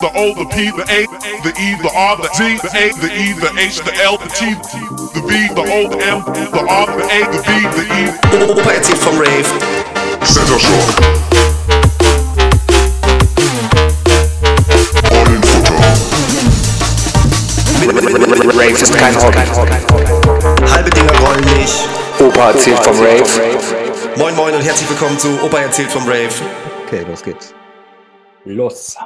The O, the P, the A, the E, the R, the Z, the A, the E, the H, the L, the T, the V, the O, the M, the R, the A, the B, the E. Opa erzählt vom Rave. Center Shock. All in Futter. Rave ist kein Hobby. Halbe Dinger rollen nicht. Opa erzählt vom Rave. Moin Moin und herzlich willkommen zu Opa erzählt vom Rave. Okay, los geht's. Los.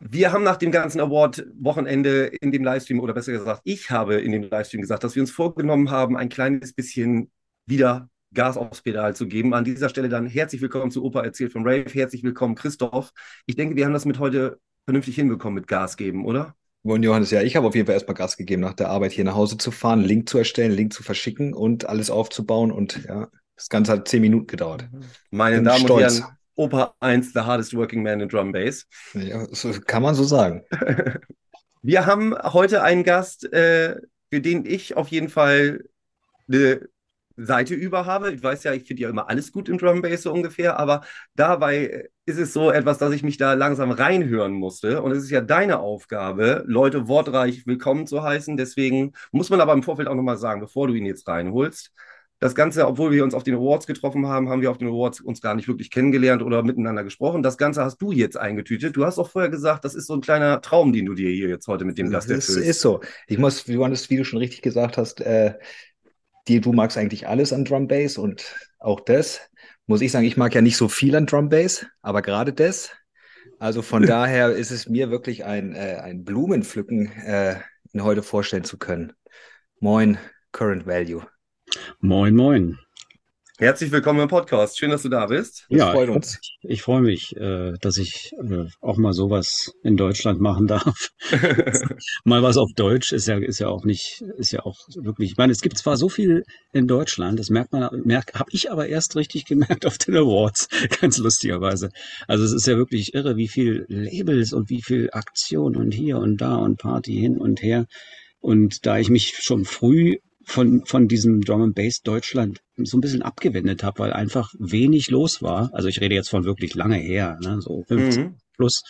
Wir haben nach dem ganzen Award-Wochenende in dem Livestream, oder besser gesagt, ich habe in dem Livestream gesagt, dass wir uns vorgenommen haben, ein kleines bisschen wieder Gas aufs Pedal zu geben. An dieser Stelle dann herzlich willkommen zu Opa erzählt vom Rave. Herzlich willkommen, Christoph. Ich denke, wir haben das mit heute vernünftig hinbekommen mit Gas geben, oder? Und Johannes, ja, ich habe auf jeden Fall erstmal Gas gegeben, nach der Arbeit hier nach Hause zu fahren, Link zu erstellen, Link zu verschicken und alles aufzubauen. Und ja, das Ganze hat zehn Minuten gedauert. Meine Damen stolz. und Herren, Opa 1, the hardest working man in Drum Bass. Ja, so kann man so sagen. Wir haben heute einen Gast, äh, für den ich auf jeden Fall eine Seite über habe. Ich weiß ja, ich finde ja immer alles gut im Drum Bass so ungefähr, aber dabei ist es so etwas, dass ich mich da langsam reinhören musste. Und es ist ja deine Aufgabe, Leute wortreich willkommen zu heißen. Deswegen muss man aber im Vorfeld auch nochmal sagen, bevor du ihn jetzt reinholst, das Ganze, obwohl wir uns auf den Awards getroffen haben, haben wir auf den Awards uns gar nicht wirklich kennengelernt oder miteinander gesprochen. Das Ganze hast du jetzt eingetütet. Du hast auch vorher gesagt, das ist so ein kleiner Traum, den du dir hier jetzt heute mit dem Gast Das erfüllst. ist so. Ich muss, Johannes, wie du schon richtig gesagt hast, äh, die, du magst eigentlich alles an Drum Bass und auch das. Muss ich sagen, ich mag ja nicht so viel an Drum Bass, aber gerade das. Also von daher ist es mir wirklich ein, äh, ein Blumenpflücken, äh, ihn heute vorstellen zu können. Moin, Current Value. Moin, moin. Herzlich willkommen im Podcast. Schön, dass du da bist. Das Ja, freut ich- uns. Ich freue mich, äh, dass ich äh, auch mal sowas in Deutschland machen darf. Mal was auf Deutsch ist ja, ist ja auch nicht, ist ja auch wirklich, ich meine, es gibt zwar so viel in Deutschland, das merkt man, merkt, habe ich aber erst richtig gemerkt auf den Awards, ganz lustigerweise. Also es ist ja wirklich irre, wie viel Labels und wie viel Aktion und hier und da und Party hin und her. Und da ich mich schon früh von, von diesem Drum and Bass Deutschland so ein bisschen abgewendet habe, weil einfach wenig los war. Also ich rede jetzt von wirklich lange her, ne, so 15 Mhm. plus.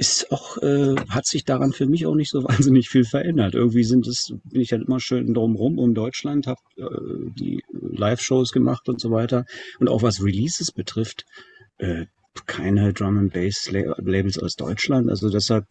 Ist auch, äh, hat sich daran für mich auch nicht so wahnsinnig viel verändert. Irgendwie sind es, bin ich halt immer schön drumrum um Deutschland, habe äh, die Live-Shows gemacht und so weiter. Und auch was Releases betrifft, äh, keine Drum and Bass La- Labels aus Deutschland. Also deshalb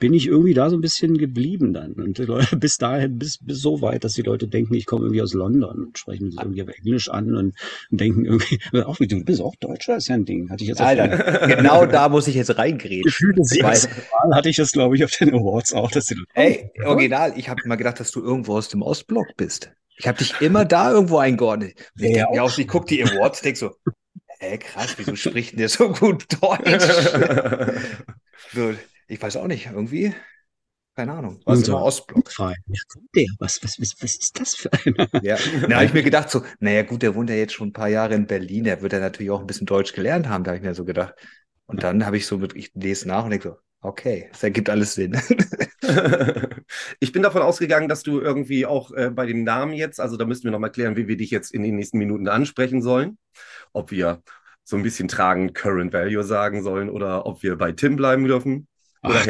bin ich irgendwie da so ein bisschen geblieben dann. Und Leute, bis dahin, bis, bis so weit, dass die Leute denken, ich komme irgendwie aus London und sprechen mich irgendwie auf Englisch an und, und denken irgendwie, auch wie du bist auch Deutscher, ist ja ein Ding. Hatte ich jetzt Alter, genau da muss ich jetzt reingrätschen. Gefühlt das erste Mal hatte ich das, glaube ich, auf den Awards auch, dass die Ey, original, ich habe immer gedacht, dass du irgendwo aus dem Ostblock bist. Ich habe dich immer da irgendwo eingeordnet. Und ich Ja, denk mir auch, ich guck die Awards, denk so, ey, krass, wieso spricht denn der so gut Deutsch? so, ich weiß auch nicht, irgendwie, keine Ahnung, was Unser- immer Ostblock. Ja, der? Was, was, was, was ist das für einer? Ja, da habe ich mir gedacht, so, naja, gut, der wohnt ja jetzt schon ein paar Jahre in Berlin, der wird ja natürlich auch ein bisschen Deutsch gelernt haben, da habe ich mir so gedacht. Und dann habe ich so mit, ich lese nach und denke so, okay, das ergibt alles Sinn. Ich bin davon ausgegangen, dass du irgendwie auch äh, bei dem Namen jetzt, also da müssten wir nochmal klären, wie wir dich jetzt in den nächsten Minuten ansprechen sollen. Ob wir so ein bisschen tragend Current Value sagen sollen oder ob wir bei Tim bleiben dürfen. Ach,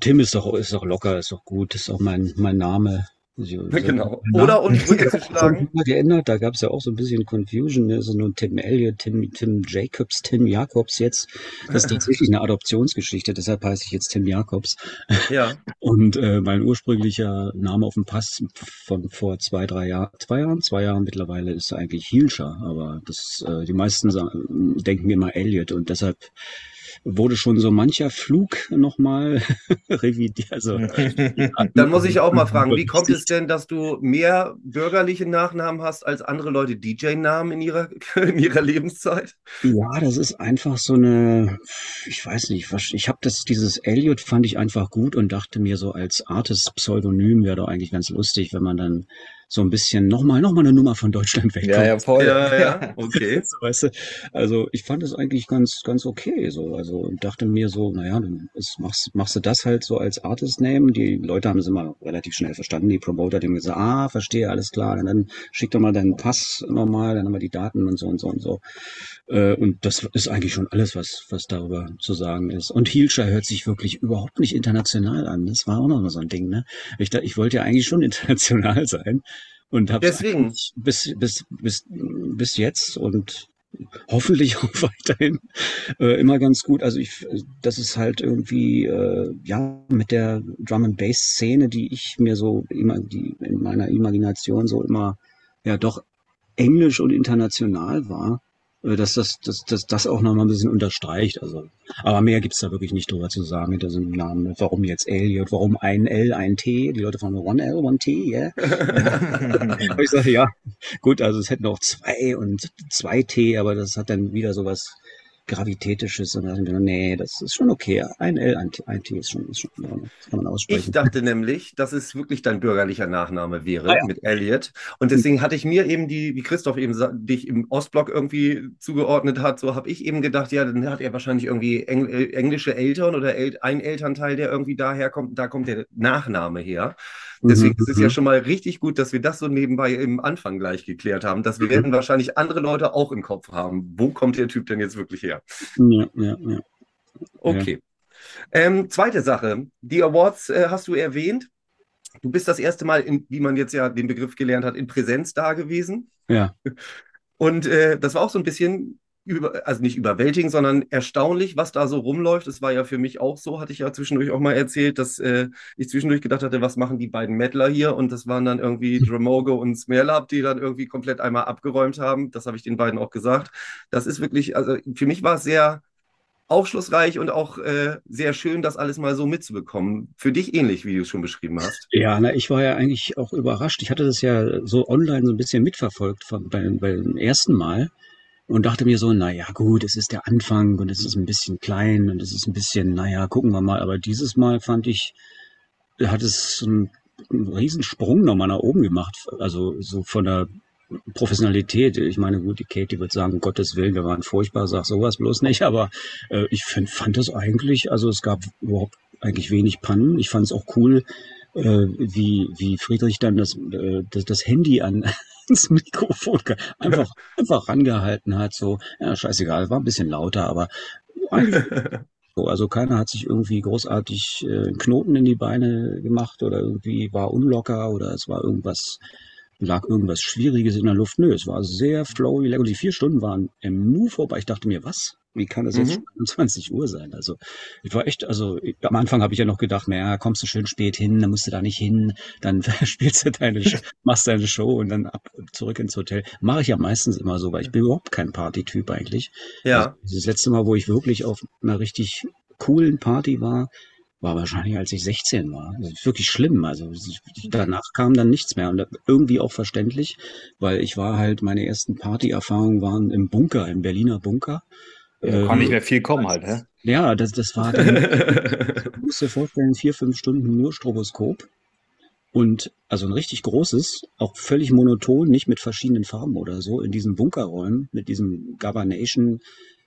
Tim ist doch, ist doch locker, ist doch gut, ist auch mein, mein Name. So- so- genau. mein Oder Name- uns Brücke zu schlagen. Geändert, da gab es ja auch so ein bisschen Confusion, ne? so nur Tim Elliott, Tim, Tim Jacobs, Tim Jacobs jetzt. Das ist tatsächlich eine Adoptionsgeschichte, deshalb heiße ich jetzt Tim Jacobs. Ja. Und äh, mein ursprünglicher Name auf dem Pass von vor zwei, drei Jahren, zwei Jahren, zwei Jahren mittlerweile ist eigentlich Hilscher, aber das, äh, die meisten sa- denken immer Elliot und deshalb wurde schon so mancher Flug nochmal revidiert. Also, Dann muss ich auch mal fragen, wie kommt es denn, dass du mehr bürgerliche Nachnamen hast als andere Leute DJ-Namen in ihrer, in ihrer Lebenszeit? Ja, das ist einfach so eine, ich weiß nicht, was- ich habe das, dieses Elliot fand ich einfach gut und dachte mir so als Artist-Pseudonym wäre doch eigentlich ganz lustig, wenn man dann so ein bisschen nochmal, nochmal eine Nummer von Deutschland weg. Ja, ja, voll. Ja, ja, okay. So, weißt du, also ich fand es eigentlich ganz, ganz okay so. Also und dachte mir so, naja, dann ist, machst, machst du das halt so als Artist-Name. Die Leute haben es immer relativ schnell verstanden. Die Promoter die haben gesagt, ah, verstehe, alles klar. Und dann schick doch mal deinen Pass nochmal, dann haben wir die Daten und so und so und so. Äh, und das ist eigentlich schon alles, was, was darüber zu sagen ist. Und Hilscher hört sich wirklich überhaupt nicht international an. Das war auch noch mal so ein Ding, ne? Ich, ich wollte ja eigentlich schon international sein und habe bis, bis, bis, bis jetzt und hoffentlich auch weiterhin äh, immer ganz gut. Also ich, das ist halt irgendwie äh, ja mit der Drum and Bass Szene, die ich mir so immer die in meiner Imagination so immer ja doch englisch und international war, dass das, dass, dass das auch nochmal ein bisschen unterstreicht. Also, aber mehr gibt's da wirklich nicht drüber zu sagen hinter so einem Namen. Warum jetzt Elliot? Warum ein L, ein T? Die Leute fragen nur One L, One T, yeah. Ich sage, ja, gut, also es hätten auch zwei und zwei T, aber das hat dann wieder sowas Gravitätisches und dann, wir, nee, das ist schon okay. Ein L, ein T, ein T ist schon, ist schon. Das kann man Ich aussprechen. dachte nämlich, dass es wirklich dein bürgerlicher Nachname wäre Ah, ja. mit Elliot. Und deswegen hatte ich mir eben die, wie Christoph eben dich im Ostblock irgendwie zugeordnet hat, so habe ich eben gedacht, ja, dann hat er wahrscheinlich irgendwie äh, englische Eltern oder El ein Elternteil, der irgendwie daher kommt. Da kommt der Nachname her. Deswegen Mhm, ist es ja mhm. schon mal richtig gut, dass wir das so nebenbei im Anfang gleich geklärt haben. Das Mhm. werden wahrscheinlich andere Leute auch im Kopf haben. Wo kommt der Typ denn jetzt wirklich her? Ja, ja, ja. Okay. Ähm, zweite Sache. Die Awards äh, hast du erwähnt. Du bist das erste Mal, in, wie man jetzt ja den Begriff gelernt hat, in Präsenz da gewesen. Ja, Und äh, das war auch so ein bisschen, über, also nicht überwältigend, sondern erstaunlich, was da so rumläuft. Es war ja für mich auch so, hatte ich ja zwischendurch auch mal erzählt, dass äh, ich zwischendurch gedacht hatte, was machen die beiden Mettler hier? Und das waren dann irgendwie Dramogo und Smerlab, die dann irgendwie komplett einmal abgeräumt haben. Das habe ich den beiden auch gesagt. Das ist wirklich, also für mich war es sehr aufschlussreich und auch äh, sehr schön, das alles mal so mitzubekommen. Für dich ähnlich, wie du es schon beschrieben hast. Ja, na, ich war ja eigentlich auch überrascht. Ich hatte das ja so online so ein bisschen mitverfolgt von, beim, beim ersten Mal und dachte mir so, na ja, gut, es ist der Anfang und es ist ein bisschen klein und es ist ein bisschen, naja, gucken wir mal. Aber dieses Mal fand ich, hat es einen, einen Riesensprung nochmal nach oben gemacht. Also so von der Professionalität. Ich meine, gut, die Katie wird sagen, um Gottes Willen, wir waren furchtbar, sag sowas bloß nicht. Aber äh, ich find, fand das eigentlich, also es gab überhaupt eigentlich wenig Pannen. Ich fand es auch cool, äh, wie, wie Friedrich dann das, äh, das, das Handy an ans Mikrofon einfach, einfach rangehalten hat. So, ja, scheißegal, war ein bisschen lauter, aber so. Also keiner hat sich irgendwie großartig äh, Knoten in die Beine gemacht oder irgendwie war unlocker oder es war irgendwas, lag irgendwas Schwieriges in der Luft. Nö, es war sehr flowy. Und die vier Stunden waren im Nu vorbei. Ich dachte mir, was? Wie kann das jetzt Mhm. schon 21 Uhr sein? Also ich war echt, also ich, am Anfang habe ich ja noch gedacht, naja, kommst du schön spät hin, dann musst du da nicht hin, dann spielst du deine, machst deine Show und dann ab zurück ins Hotel. Mache ich ja meistens immer so, weil ich bin überhaupt kein Partytyp eigentlich. Ja. Also, das letzte Mal, wo ich wirklich auf einer richtig coolen Party war, war wahrscheinlich, als ich 16 war. Das ist wirklich schlimm. Also danach kam dann nichts mehr und irgendwie auch verständlich, weil ich war halt, meine ersten Partyerfahrungen waren im Bunker, im Berliner Bunker. Da Äh, kann nicht mehr viel kommen halt, hä? ja, das, das war dann, du musst dir vorstellen, vier, fünf Stunden nur Stroboskop. Und also ein richtig großes, auch völlig monoton, nicht mit verschiedenen Farben oder so, in diesen Bunkerräumen mit diesem Gabernation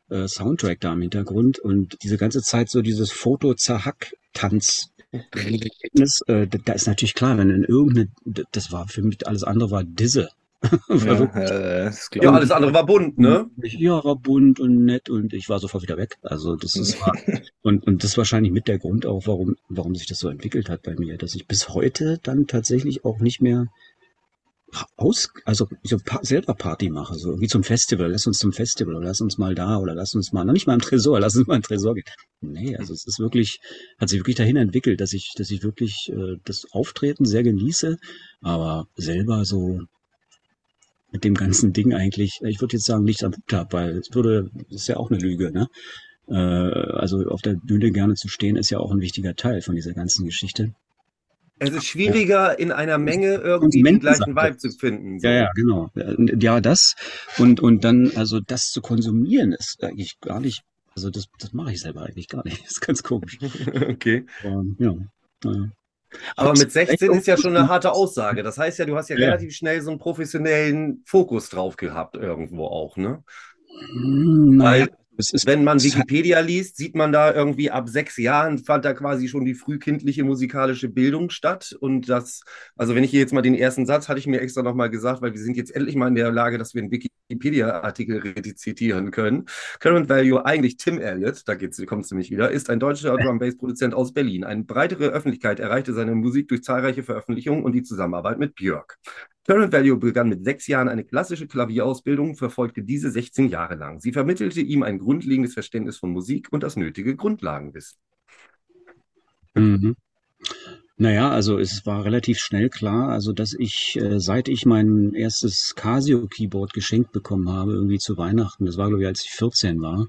äh, Soundtrack da im Hintergrund und diese ganze Zeit so dieses Foto-Zahack-Tanz. Erlebnis, äh, da da ist natürlich klar, wenn in irgendeine, das war für mich alles andere war Disse. Ja, äh, das ja, alles andere war bunt, ne? ja, war bunt und nett und ich war sofort wieder weg. Also das ist war, und und das ist wahrscheinlich mit der Grund auch, warum warum sich das so entwickelt hat bei mir, dass ich bis heute dann tatsächlich auch nicht mehr aus, also so pa selber Party mache, so irgendwie zum Festival, lass uns zum Festival oder lass uns mal da oder lass uns mal, noch nicht mal im Tresor, lass uns mal im Tresor gehen. Nee, also es ist wirklich, hat sich wirklich dahin entwickelt, dass ich, dass ich wirklich äh, das Auftreten sehr genieße, aber selber so mit dem ganzen Ding eigentlich, ich würde jetzt sagen, nicht am Hut habe, weil es würde, das ist ja auch eine Lüge, ne? Äh, also auf der Bühne gerne zu stehen, ist ja auch ein wichtiger Teil von dieser ganzen Geschichte. Es ist schwieriger, in einer Menge irgendwie den gleichen Vibe zu finden. so. Ja, ja, genau. Ja, das und und dann also das zu konsumieren ist eigentlich gar nicht, also das das mache ich selber eigentlich gar nicht. Das ist ganz komisch. Okay. Aber, ja. Naja. Aber mit 16 ist ja schon eine harte Aussage. Das heißt ja, du hast ja, ja. relativ schnell so einen professionellen Fokus drauf gehabt, irgendwo auch, ne? Hm, Weil wenn man Wikipedia liest, sieht man da irgendwie ab sechs Jahren fand da quasi schon die frühkindliche musikalische Bildung statt. Und das, also wenn ich hier jetzt mal den ersten Satz, hatte ich mir extra nochmal gesagt, weil wir sind jetzt endlich mal in der Lage, dass wir einen Wikipedia-Artikel rezitieren können. Current Value, eigentlich Tim Elliott, da kommt es nämlich wieder, ist ein deutscher Drum Bass Produzent aus Berlin. Eine breitere Öffentlichkeit erreichte seine Musik durch zahlreiche Veröffentlichungen und die Zusammenarbeit mit Björk. Current Value begann mit sechs Jahren eine klassische Klavierausbildung, verfolgte diese 16 Jahre lang. Sie vermittelte ihm ein grundlegendes Verständnis von Musik und das nötige Grundlagenwissen. Mhm. Naja, also es war relativ schnell klar, also dass ich, äh, seit ich mein erstes Casio-Keyboard geschenkt bekommen habe, irgendwie zu Weihnachten, das war glaube ich, als ich 14 war,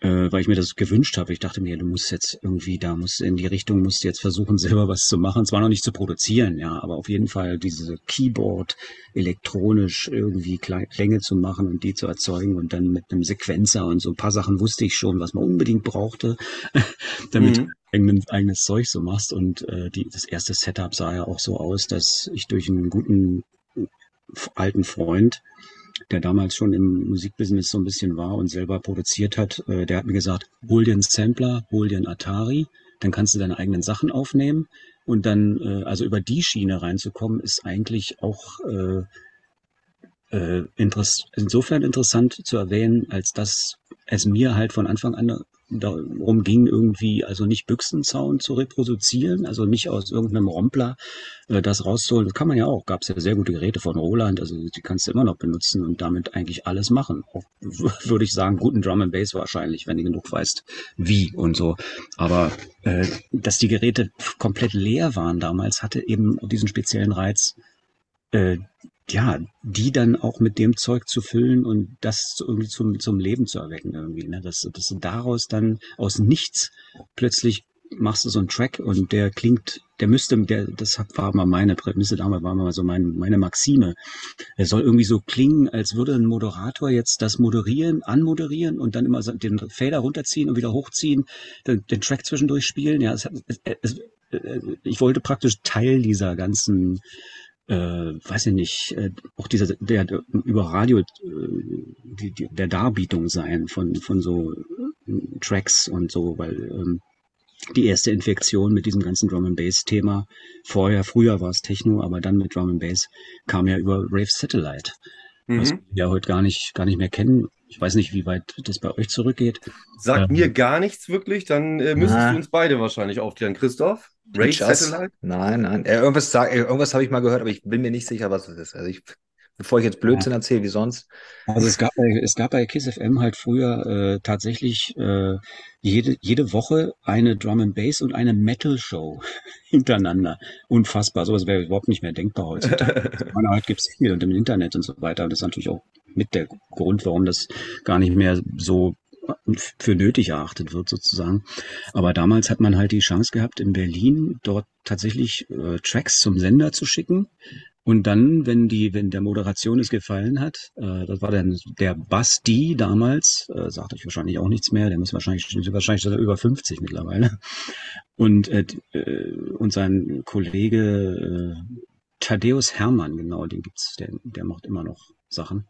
äh, weil ich mir das gewünscht habe. Ich dachte mir, du musst jetzt irgendwie, da musst in die Richtung, musst jetzt versuchen, selber was zu machen. Zwar noch nicht zu produzieren, ja, aber auf jeden Fall diese Keyboard elektronisch irgendwie Klänge zu machen und die zu erzeugen und dann mit einem Sequenzer und so ein paar Sachen wusste ich schon, was man unbedingt brauchte, damit mhm. du eigenes, eigenes Zeug so machst. Und äh, die, das erste Setup sah ja auch so aus, dass ich durch einen guten alten Freund der damals schon im Musikbusiness so ein bisschen war und selber produziert hat, äh, der hat mir gesagt, hol dir einen Sampler, hol dir einen Atari, dann kannst du deine eigenen Sachen aufnehmen. Und dann, äh, also über die Schiene reinzukommen, ist eigentlich auch äh, äh, interess insofern interessant zu erwähnen, als dass es mir halt von Anfang an darum ging, irgendwie, also nicht Büchsenzaun zu reproduzieren, also nicht aus irgendeinem Rompler äh, das rauszuholen. Das kann man ja auch. Gab es ja sehr gute Geräte von Roland, also die kannst du immer noch benutzen und damit eigentlich alles machen. Auch, würde ich sagen, guten Drum and Bass wahrscheinlich, wenn du genug weißt, wie und so. Aber äh, dass die Geräte komplett leer waren damals, hatte eben diesen speziellen Reiz, äh, ja, die dann auch mit dem Zeug zu füllen und das irgendwie zum, zum Leben zu erwecken irgendwie, ne? Dass, dass du daraus dann aus nichts plötzlich machst du so einen Track und der klingt, der müsste, der, das war mal meine Prämisse damals, war mal so mein, meine Maxime. Er soll irgendwie so klingen, als würde ein Moderator jetzt das moderieren, anmoderieren und dann immer den Fader runterziehen und wieder hochziehen, den, den Track zwischendurch spielen. Ja, es, es, es, ich wollte praktisch Teil dieser ganzen äh, weiß ich nicht, äh, auch dieser der, der über Radio äh, die, die, der Darbietung sein von von so äh, Tracks und so, weil ähm, die erste Infektion mit diesem ganzen Drum and Bass Thema vorher früher war es Techno, aber dann mit Drum and Bass kam ja über Rave Satellite, mhm. was wir ja heute gar nicht gar nicht mehr kennen. Ich weiß nicht, wie weit das bei euch zurückgeht. Sagt ähm, mir gar nichts wirklich, dann äh, müsstest du uns beide wahrscheinlich aufklären, Christoph. Ray Satellite? Nein, nein. Ja, irgendwas irgendwas habe ich mal gehört, aber ich bin mir nicht sicher, was es ist. Also ich, bevor ich jetzt Blödsinn ja. erzähle, wie sonst. Also es gab bei, es gab bei Kiss FM halt früher äh, tatsächlich äh, jede, jede Woche eine Drum and Bass und eine Metal Show hintereinander. Unfassbar. Sowas wäre überhaupt nicht mehr denkbar heutzutage. meine, heute gibt es viel und im Internet und so weiter. Und das ist natürlich auch mit der Grund, warum das gar nicht mehr so für nötig erachtet wird sozusagen. Aber damals hat man halt die Chance gehabt, in Berlin dort tatsächlich äh, Tracks zum Sender zu schicken. Und dann, wenn die, wenn der Moderation es gefallen hat, äh, das war dann der Basti damals, äh, sagt euch wahrscheinlich auch nichts mehr, der muss wahrscheinlich, wahrscheinlich über 50 mittlerweile. Und, äh, äh, und sein Kollege äh, Thaddeus Hermann, genau, den gibt's, der, der macht immer noch Sachen.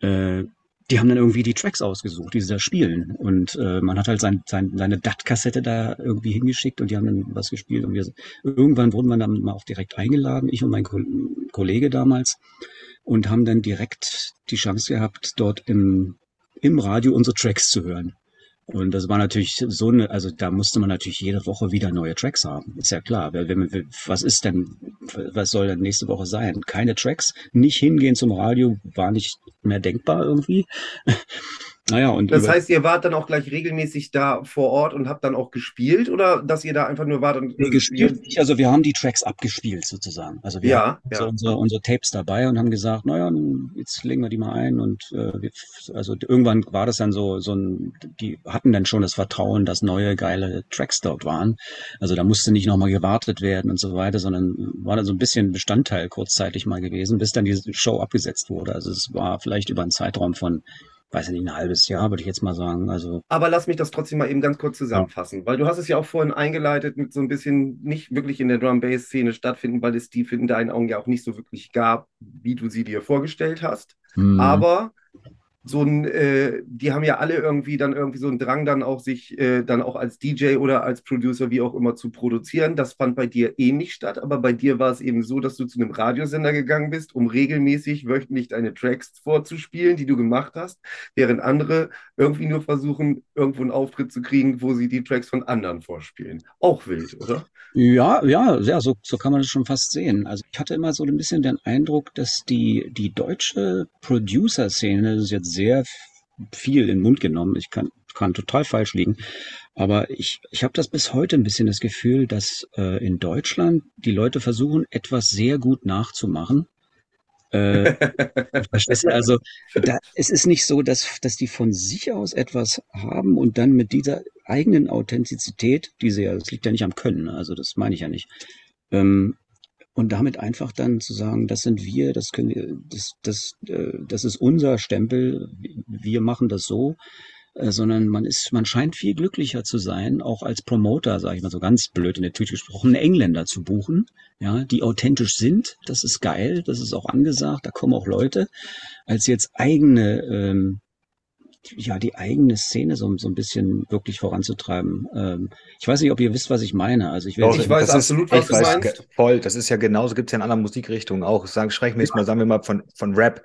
Äh, die haben dann irgendwie die Tracks ausgesucht, die sie da spielen. Und äh, man hat halt sein, sein, seine DAT-Kassette da irgendwie hingeschickt und die haben dann was gespielt. Und wir, irgendwann wurden wir dann mal auch direkt eingeladen, ich und mein Ko Kollege damals, und haben dann direkt die Chance gehabt, dort im, im Radio unsere Tracks zu hören. Und das war natürlich so eine, also da musste man natürlich jede Woche wieder neue Tracks haben. Ist ja klar. Was ist denn, was soll denn nächste Woche sein? Keine Tracks? Nicht hingehen zum Radio war nicht mehr denkbar irgendwie. Naja, und das heißt, ihr wart dann auch gleich regelmäßig da vor Ort und habt dann auch gespielt oder dass ihr da einfach nur wart und. Nee, gespielt nicht. Also wir haben die Tracks abgespielt sozusagen. Also wir ja, haben ja. So unsere, unsere Tapes dabei und haben gesagt, naja, jetzt legen wir die mal ein und äh, wir, also irgendwann war das dann so, so ein, die hatten dann schon das Vertrauen, dass neue geile Tracks dort waren. Also da musste nicht nochmal gewartet werden und so weiter, sondern war dann so ein bisschen Bestandteil kurzzeitig mal gewesen, bis dann die Show abgesetzt wurde. Also es war vielleicht über einen Zeitraum von weiß ich nicht, ein halbes Jahr, würde ich jetzt mal sagen. Also, Aber lass mich das trotzdem mal eben ganz kurz zusammenfassen, weil du hast es ja auch vorhin eingeleitet mit so ein bisschen nicht wirklich in der Drum-Bass-Szene stattfinden, weil es die in deinen Augen ja auch nicht so wirklich gab, wie du sie dir vorgestellt hast. hm, Aber so ein, äh, die haben ja alle irgendwie dann irgendwie so einen Drang, dann auch sich äh, dann auch als DJ oder als Producer, wie auch immer, zu produzieren. Das fand bei dir eh nicht statt, aber bei dir war es eben so, dass du zu einem Radiosender gegangen bist, um regelmäßig wöchentlich deine Tracks vorzuspielen, die du gemacht hast, während andere irgendwie nur versuchen, irgendwo einen Auftritt zu kriegen, wo sie die Tracks von anderen vorspielen. Auch wild, oder? Ja, ja, ja, so, so kann man das schon fast sehen. Also ich hatte immer so ein bisschen den Eindruck, dass die, die deutsche Producer-Szene, das ist jetzt sehr viel in den Mund genommen, ich kann, kann total falsch liegen, aber ich, ich habe das bis heute ein bisschen das Gefühl, dass äh, in Deutschland die Leute versuchen, etwas sehr gut nachzumachen. Äh, verstehst du? Also da, es ist nicht so, dass, dass die von sich aus etwas haben und dann mit dieser eigenen Authentizität, diese ja, das liegt ja nicht am Können, ne? also das meine ich ja nicht. Ähm, und damit einfach dann zu sagen, das sind wir, das können wir, das, das, äh, das ist unser Stempel, wir machen das so, äh, sondern man ist, man scheint viel glücklicher zu sein, auch als Promoter, sage ich mal so ganz blöd in der Tüte gesprochen, Engländer zu buchen, ja, die authentisch sind. Das ist geil, das ist auch angesagt, da kommen auch Leute, als jetzt eigene ähm, ja, die eigene Szene so, so ein bisschen wirklich voranzutreiben. Ähm, ich weiß nicht, ob ihr wisst, was ich meine. Also ich will Doch, Ich weiß das absolut, was ich du weiß meinst. voll. Das ist ja genauso, gibt es ja in anderen Musikrichtungen auch. Sagen, sprechen wir jetzt mal, sagen wir mal von, von Rap.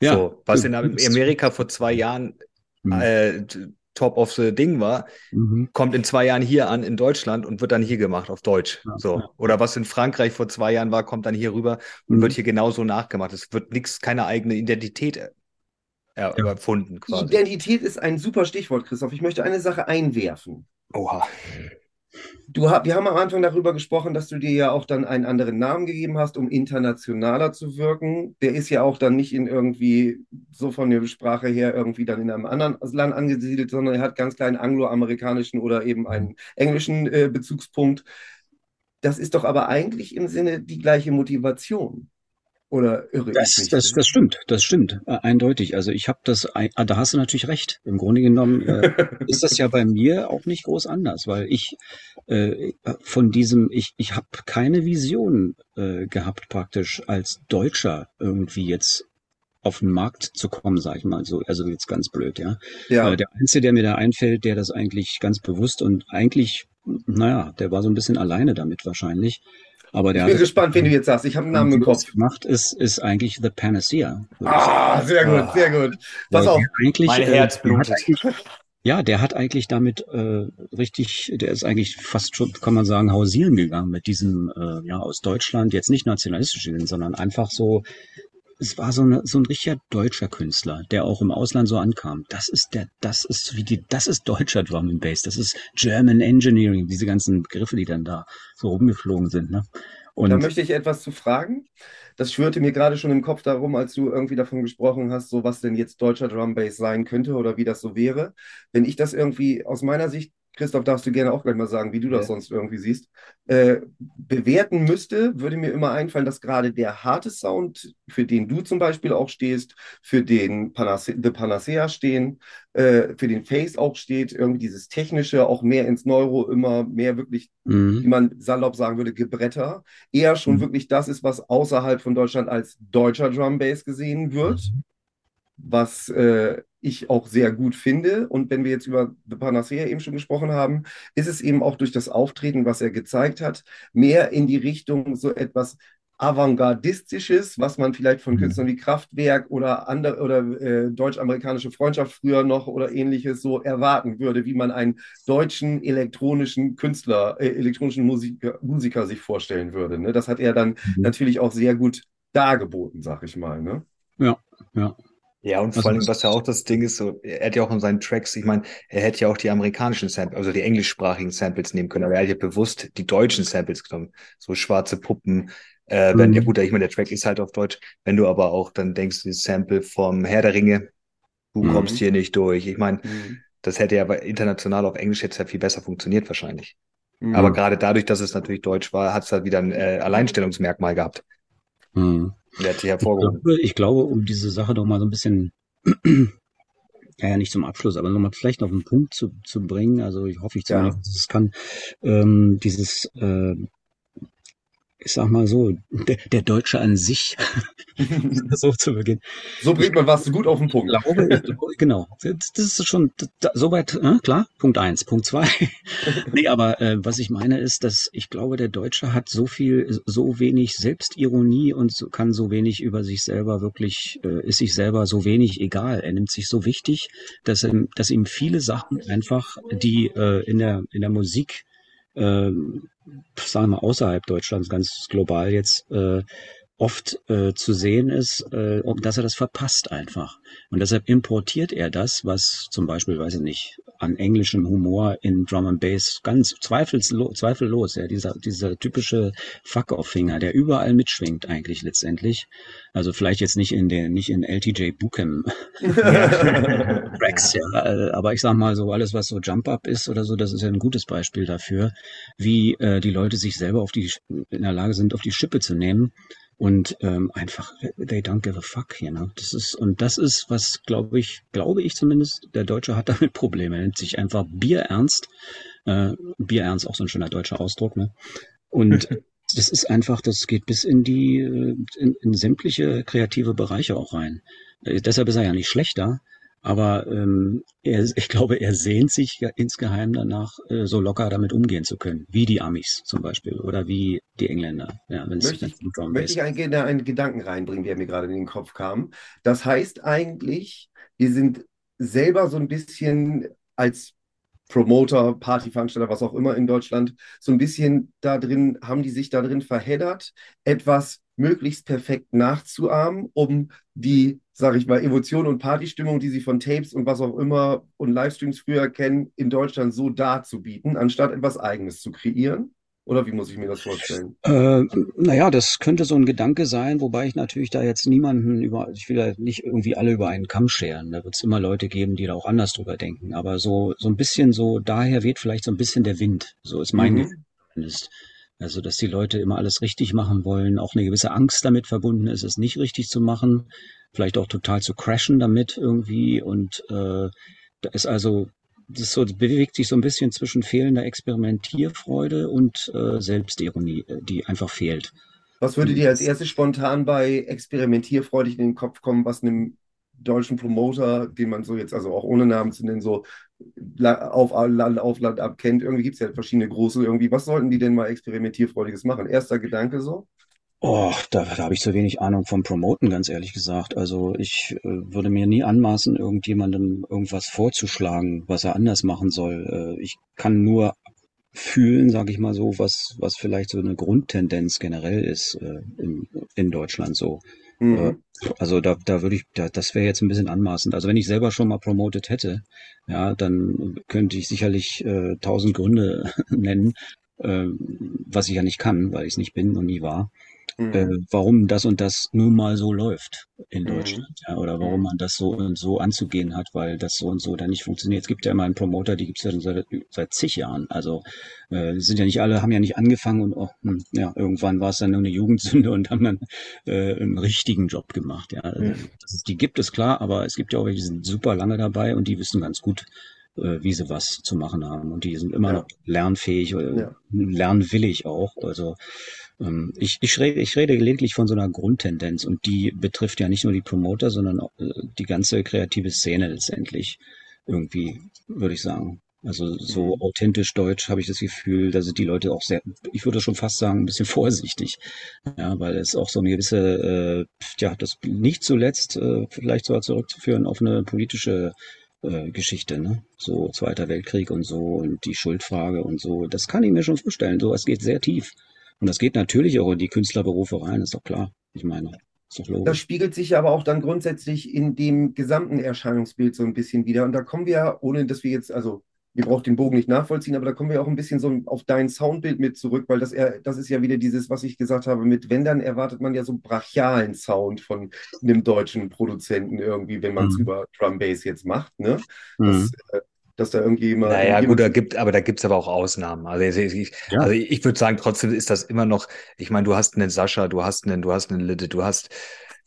Ja, so, was in Amerika vor zwei Jahren Mhm. äh, Top of the Ding war, Mhm. kommt in zwei Jahren hier an in Deutschland und wird dann hier gemacht auf Deutsch. Ja, so. ja. Oder was in Frankreich vor zwei Jahren war, kommt dann hier rüber und Mhm. wird hier genauso nachgemacht. Es wird nichts, keine eigene Identität äh, ja, Ja. quasi. Identität ist ein super Stichwort, Christoph. Ich möchte eine Sache einwerfen. Oha. Du, wir haben am Anfang darüber gesprochen, dass du dir ja auch dann einen anderen Namen gegeben hast, um internationaler zu wirken. Der ist ja auch dann nicht in irgendwie so von der Sprache her irgendwie dann in einem anderen Land angesiedelt, sondern er hat ganz kleinen angloamerikanischen oder eben einen englischen äh, Bezugspunkt. Das ist doch aber eigentlich im Sinne die gleiche Motivation. Oder irre ich Das, mich? das, das stimmt, das stimmt, äh, eindeutig. Also ich habe das, ah, da hast du natürlich recht. Im Grunde genommen äh, ist das ja bei mir auch nicht groß anders, weil ich äh, von diesem, ich, ich habe keine Vision äh, gehabt praktisch als Deutscher irgendwie jetzt auf den Markt zu kommen, sage ich mal so. Also jetzt ganz blöd, ja. ja. Äh, der Einzige, der mir da einfällt, der das eigentlich ganz bewusst und eigentlich, naja, der war so ein bisschen alleine damit wahrscheinlich. Aber der Ich bin hat gespannt, wen du jetzt sagst. Ich habe einen Namen im Kopf. gemacht, ist, ist eigentlich The Panacea. Ah, sehr gut, sehr gut. Pass auf. der eigentlich, Mein äh, Herz blutet. Ja, der hat eigentlich damit äh, richtig, der ist eigentlich fast schon, kann man sagen, hausieren gegangen mit diesem, äh, ja, aus Deutschland, jetzt nicht nationalistisch gesehen, sondern einfach so, es war so, eine, so ein richtiger deutscher Künstler, der auch im Ausland so ankam. Das ist der, das ist wie die, das ist deutscher Drum and Bass, das ist German Engineering, diese ganzen Begriffe, die dann da so rumgeflogen sind, ne? Und Da möchte ich etwas zu fragen. Das schwirrte mir gerade schon im Kopf darum, als du irgendwie davon gesprochen hast, so was denn jetzt deutscher Drum Bass sein könnte oder wie das so wäre. Wenn ich das irgendwie aus meiner Sicht, Christoph, darfst du gerne auch gleich mal sagen, wie du das Ja. sonst irgendwie siehst, äh, bewerten müsste, würde mir immer einfallen, dass gerade der harte Sound, für den du zum Beispiel auch stehst, für den Panace The Panacea stehen, äh, für den Face auch steht, irgendwie dieses Technische, auch mehr ins Neuro, immer mehr wirklich Mhm. wie man salopp sagen würde, Gebretter, eher schon Mhm. wirklich das ist, was außerhalb von Deutschland als deutscher Drum Bass gesehen wird, was äh, ich auch sehr gut finde. Und wenn wir jetzt über The Panacea eben schon gesprochen haben, ist es eben auch durch das Auftreten, was er gezeigt hat, mehr in die Richtung so etwas Avantgardistisches, was man vielleicht von Mhm. Künstlern wie Kraftwerk oder andere oder äh, deutsch-amerikanische Freundschaft früher noch oder ähnliches so erwarten würde, wie man einen deutschen elektronischen Künstler, äh, elektronischen Musiker, Musiker sich vorstellen würde. Ne? Das hat er dann Mhm. natürlich auch sehr gut dargeboten, sag ich mal. Ne? Ja, ja. Ja, und Also vor allem, was ja auch das Ding ist, so, er hat ja auch in seinen Tracks, ich meine, er hätte ja auch die amerikanischen Samples, also die englischsprachigen Samples nehmen können, aber er hat ja bewusst die deutschen Samples genommen. So schwarze Puppen, äh, wenn, Mhm. ja gut, ich meine, der Track ist halt auf Deutsch. Wenn du aber auch dann denkst, das Sample vom Herr der Ringe, du Mhm. kommst hier nicht durch. Ich meine, das hätte ja aber international auf Englisch jetzt halt viel besser funktioniert wahrscheinlich. Mhm. Aber gerade dadurch, dass es natürlich Deutsch war, hat es halt wieder ein äh, Alleinstellungsmerkmal gehabt. Mhm. Und er hat sich Ich hervorgehoben. glaube, ich glaube, um diese Sache doch mal so ein bisschen ja nicht zum Abschluss, aber nochmal vielleicht auf den Punkt zu, zu bringen. Also ich hoffe, ich Ja. zumindest, dass es kann, ähm, dieses, äh, ich sag mal so, der, der Deutsche an sich, so zu Beginn. So bringt man was gut auf den Punkt. Glaube, genau. Das ist schon da, soweit, äh, klar. Punkt eins. Punkt zwei. nee, aber äh, was ich meine ist, dass ich glaube, der Deutsche hat so viel, so wenig Selbstironie und so, kann so wenig über sich selber wirklich, äh, ist sich selber so wenig egal. Er nimmt sich so wichtig, dass, ihm, dass ihm viele Sachen einfach, die äh, in der in der Musik äh, sagen wir außerhalb Deutschlands, ganz global jetzt, äh, oft äh, zu sehen ist, äh, dass er das verpasst einfach. Und deshalb importiert er das, was zum Beispiel, weiß ich nicht, an englischem Humor in Drum and Bass ganz zweifelslo zweifellos, ja, dieser, dieser typische Fuck-Off-Finger, der überall mitschwingt eigentlich letztendlich. Also vielleicht jetzt nicht in den, nicht in LTJ Bookem Tracks, ja, äh, aber ich sag mal so, alles was so Jump-Up ist oder so, das ist ja ein gutes Beispiel dafür, wie äh, die Leute sich selber auf die, in der Lage sind, auf die Schippe zu nehmen und ähm, einfach, they don't give a fuck, you know. Das ist, und das ist, was glaube ich, glaube ich zumindest, der Deutsche hat damit Probleme. Er nimmt sich einfach Bier ernst. Äh, Bier ernst, auch so ein schöner deutscher Ausdruck, ne? Und das ist einfach, das geht bis in die, äh, in, in sämtliche kreative Bereiche auch rein. Äh, deshalb ist er ja nicht schlechter, aber ähm, er, ich glaube, er sehnt sich insgeheim danach, äh, so locker damit umgehen zu können, wie die Amis zum Beispiel oder wie die Engländer. Ja, Möchte ich- Möchte ich einen, einen Gedanken reinbringen, der mir gerade in den Kopf kam. Das heißt eigentlich, wir sind selber so ein bisschen als Promoter, Partyveranstalter, was auch immer in Deutschland, so ein bisschen da drin, haben die sich da drin verheddert, etwas möglichst perfekt nachzuahmen, um die, sage ich mal, Emotion und Partystimmung, die sie von Tapes und was auch immer und Livestreams früher kennen, in Deutschland so darzubieten, anstatt etwas Eigenes zu kreieren? Oder wie muss ich mir das vorstellen? Äh, naja, das könnte so ein Gedanke sein, wobei ich natürlich da jetzt niemanden über, ich will ja nicht irgendwie alle über einen Kamm scheren. Da wird es immer Leute geben, die da auch anders drüber denken. Aber so, so ein bisschen so, daher weht vielleicht so ein bisschen der Wind. So ist mein Mhm. Gefühl. Also, dass die Leute immer alles richtig machen wollen, auch eine gewisse Angst damit verbunden ist, es nicht richtig zu machen, vielleicht auch total zu crashen damit irgendwie. Und äh, da ist also das so, bewegt sich so ein bisschen zwischen fehlender Experimentierfreude und äh, Selbstironie, äh, die einfach fehlt. Was würde dir als erstes spontan bei experimentierfreudig in den Kopf kommen, was einem deutschen Promoter, den man so jetzt, also auch ohne Namen zu nennen, so auf Land auf Land ab kennt? Irgendwie gibt es ja verschiedene große irgendwie. Was sollten die denn mal experimentierfreudiges machen? Erster Gedanke so? Oh, da, da habe ich so wenig Ahnung vom Promoten, ganz ehrlich gesagt. Also ich äh, würde mir nie anmaßen, irgendjemandem irgendwas vorzuschlagen, was er anders machen soll. Äh, ich kann nur fühlen, sage ich mal so, was, was vielleicht so eine Grundtendenz generell ist äh, in, in Deutschland so. Mhm. Also da, da würde ich, da, das wäre jetzt ein bisschen anmaßend. Also wenn ich selber schon mal promotet hätte, ja, dann könnte ich sicherlich äh, tausend Gründe nennen, äh, was ich ja nicht kann, weil ich es nicht bin und nie war, Mhm. äh, warum das und das nun mal so läuft in Mhm. Deutschland, ja, oder warum Mhm. man das so und so anzugehen hat, weil das so und so dann nicht funktioniert. Es gibt ja immer einen Promoter, die gibt es ja schon seit, seit zig Jahren. Also äh, die sind ja nicht alle, haben ja nicht angefangen und oh, hm, ja, irgendwann war es dann nur eine Jugendsünde und haben dann äh, einen richtigen Job gemacht. Ja, Mhm. das ist, die gibt es klar, aber es gibt ja auch welche, die sind super lange dabei und die wissen ganz gut, äh, wie sie was zu machen haben. Und die sind immer Ja. noch lernfähig oder Ja. lernwillig auch. Also ich, ich, rede, ich rede lediglich von so einer Grundtendenz und die betrifft ja nicht nur die Promoter, sondern auch äh, die ganze kreative Szene letztendlich irgendwie, würde ich sagen. Also so Mhm. authentisch deutsch habe ich das Gefühl, da sind die Leute auch sehr, ich würde schon fast sagen, ein bisschen vorsichtig. Ja, weil es auch so eine gewisse, äh, ja, das nicht zuletzt äh, vielleicht sogar zurückzuführen auf eine politische äh, Geschichte, ne? So Zweiter Weltkrieg und so und die Schuldfrage und so. Das kann ich mir schon vorstellen. So, es geht sehr tief. Und das geht natürlich auch in die Künstlerberufe rein, ist doch klar. Ich meine, ist doch Das logisch. spiegelt sich ja aber auch dann grundsätzlich in dem gesamten Erscheinungsbild so ein bisschen wieder. Und da kommen wir, ohne dass wir jetzt, also ihr braucht den Bogen nicht nachvollziehen, aber da kommen wir auch ein bisschen so auf dein Soundbild mit zurück, weil das, das ist ja wieder dieses, was ich gesagt habe, mit wenn, dann erwartet man ja so brachialen Sound von einem deutschen Produzenten irgendwie, wenn man es Mhm. über Drum Bass jetzt macht, ne? Mhm. Dass, da irgendwie immer. Naja, gut, da gibt, aber da gibt's aber auch Ausnahmen. Also ich, Ja. also ich würde sagen, trotzdem ist das immer noch, ich meine, du hast einen Sascha, du hast einen, du hast einen Litte, du hast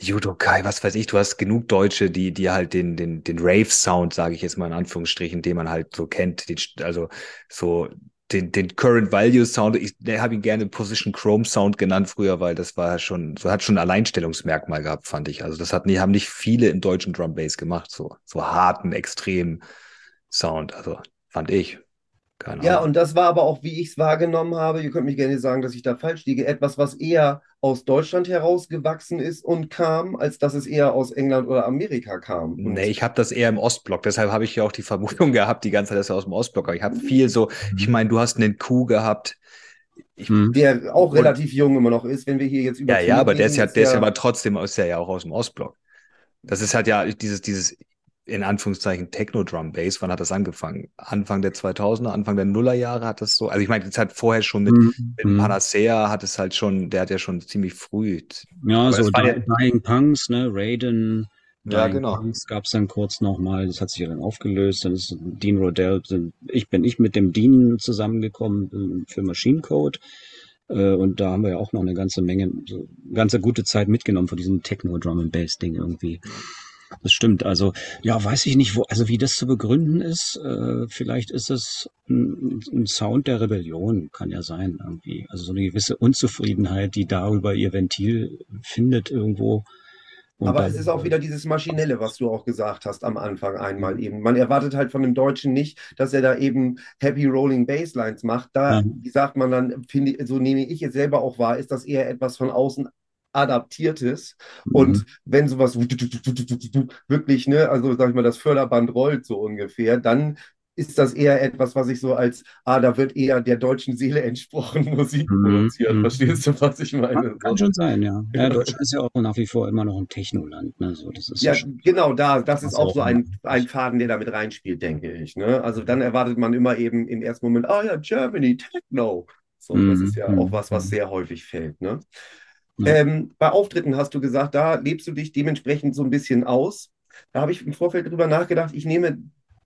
Judokai, was weiß ich, du hast genug Deutsche, die, die halt den, den, den Rave-Sound, sage ich jetzt mal in Anführungsstrichen, den man halt so kennt, den, also so den, den Current Value Sound, ich habe ihn gerne Position Chrome Sound genannt früher, weil das war schon, so hat schon ein Alleinstellungsmerkmal gehabt, fand ich. Also das hat haben nicht viele im deutschen Drum Bass gemacht, so, so harten, extremen Sound, also fand ich. Keine ja, und das war aber auch, wie ich es wahrgenommen habe, ihr könnt mich gerne sagen, dass ich da falsch liege, etwas, was eher aus Deutschland herausgewachsen ist und kam, als dass es eher aus England oder Amerika kam. Und nee, ich habe das eher im Ostblock, deshalb habe ich ja auch die Vermutung gehabt, die ganze Zeit, dass er aus dem Ostblock, aber ich habe viel so, ich mhm. meine, du hast einen Kuh gehabt, ich, mhm. der auch relativ jung immer noch ist, wenn wir hier jetzt über. Ja, ja, aber der ist ja, der ist ja aber trotzdem, ist ja auch aus dem Ostblock. Das ist halt ja dieses, dieses in Anführungszeichen Techno-Drum Bass, wann hat das angefangen? Anfang der 2000er, Anfang der Nullerjahre hat das so, also ich meine, es hat vorher schon mit, mhm. mit mhm. Panacea hat es halt schon, der hat ja schon ziemlich früh. Ja, so Dying, Dying Punks, ne, Raiden, ja, genau. Punks gab es dann kurz nochmal, das hat sich ja dann aufgelöst, dann ist Dean Rodell, ich bin ich mit dem Dean zusammengekommen für Machine Code. Äh, und da haben wir ja auch noch eine ganze Menge, so ganze gute Zeit mitgenommen von diesem Techno Drum and Bass Ding irgendwie. Das stimmt. Also ja, weiß ich nicht, wo, also wie das zu begründen ist. Äh, vielleicht ist es ein, ein, Sound der Rebellion, kann ja sein irgendwie. Also so eine gewisse Unzufriedenheit, die darüber ihr Ventil findet irgendwo. Und Aber es ist auch wieder dieses Maschinelle, was du auch gesagt hast am Anfang einmal eben. Man erwartet halt von dem Deutschen nicht, dass er da eben Happy Rolling Basslines macht. Da, ja. wie sagt man dann, finde so nehme ich es selber auch wahr, ist das eher etwas von außen adaptiertes. Mhm. Und wenn sowas wirklich, ne, also sag ich mal, das Förderband rollt so ungefähr, dann ist das eher etwas, was ich so als, ah, da wird eher der deutschen Seele entsprochen Musik mhm. produziert. Mhm. Verstehst du, was ich meine? Kann schon sein, ja. ja. Deutschland ist ja auch nach wie vor immer noch ein Technoland. Ne? So, das ist ja, genau, da, das ist auch so ein, ein Faden, der damit reinspielt, denke ich. Ne? Also dann erwartet man immer eben im ersten Moment, ah oh, ja, Germany, Techno. So, mhm. das ist ja auch was, was sehr häufig fällt. Ne? Ähm, bei Auftritten hast du gesagt, da lebst du dich dementsprechend so ein bisschen aus. Da habe ich im Vorfeld drüber nachgedacht. Ich nehme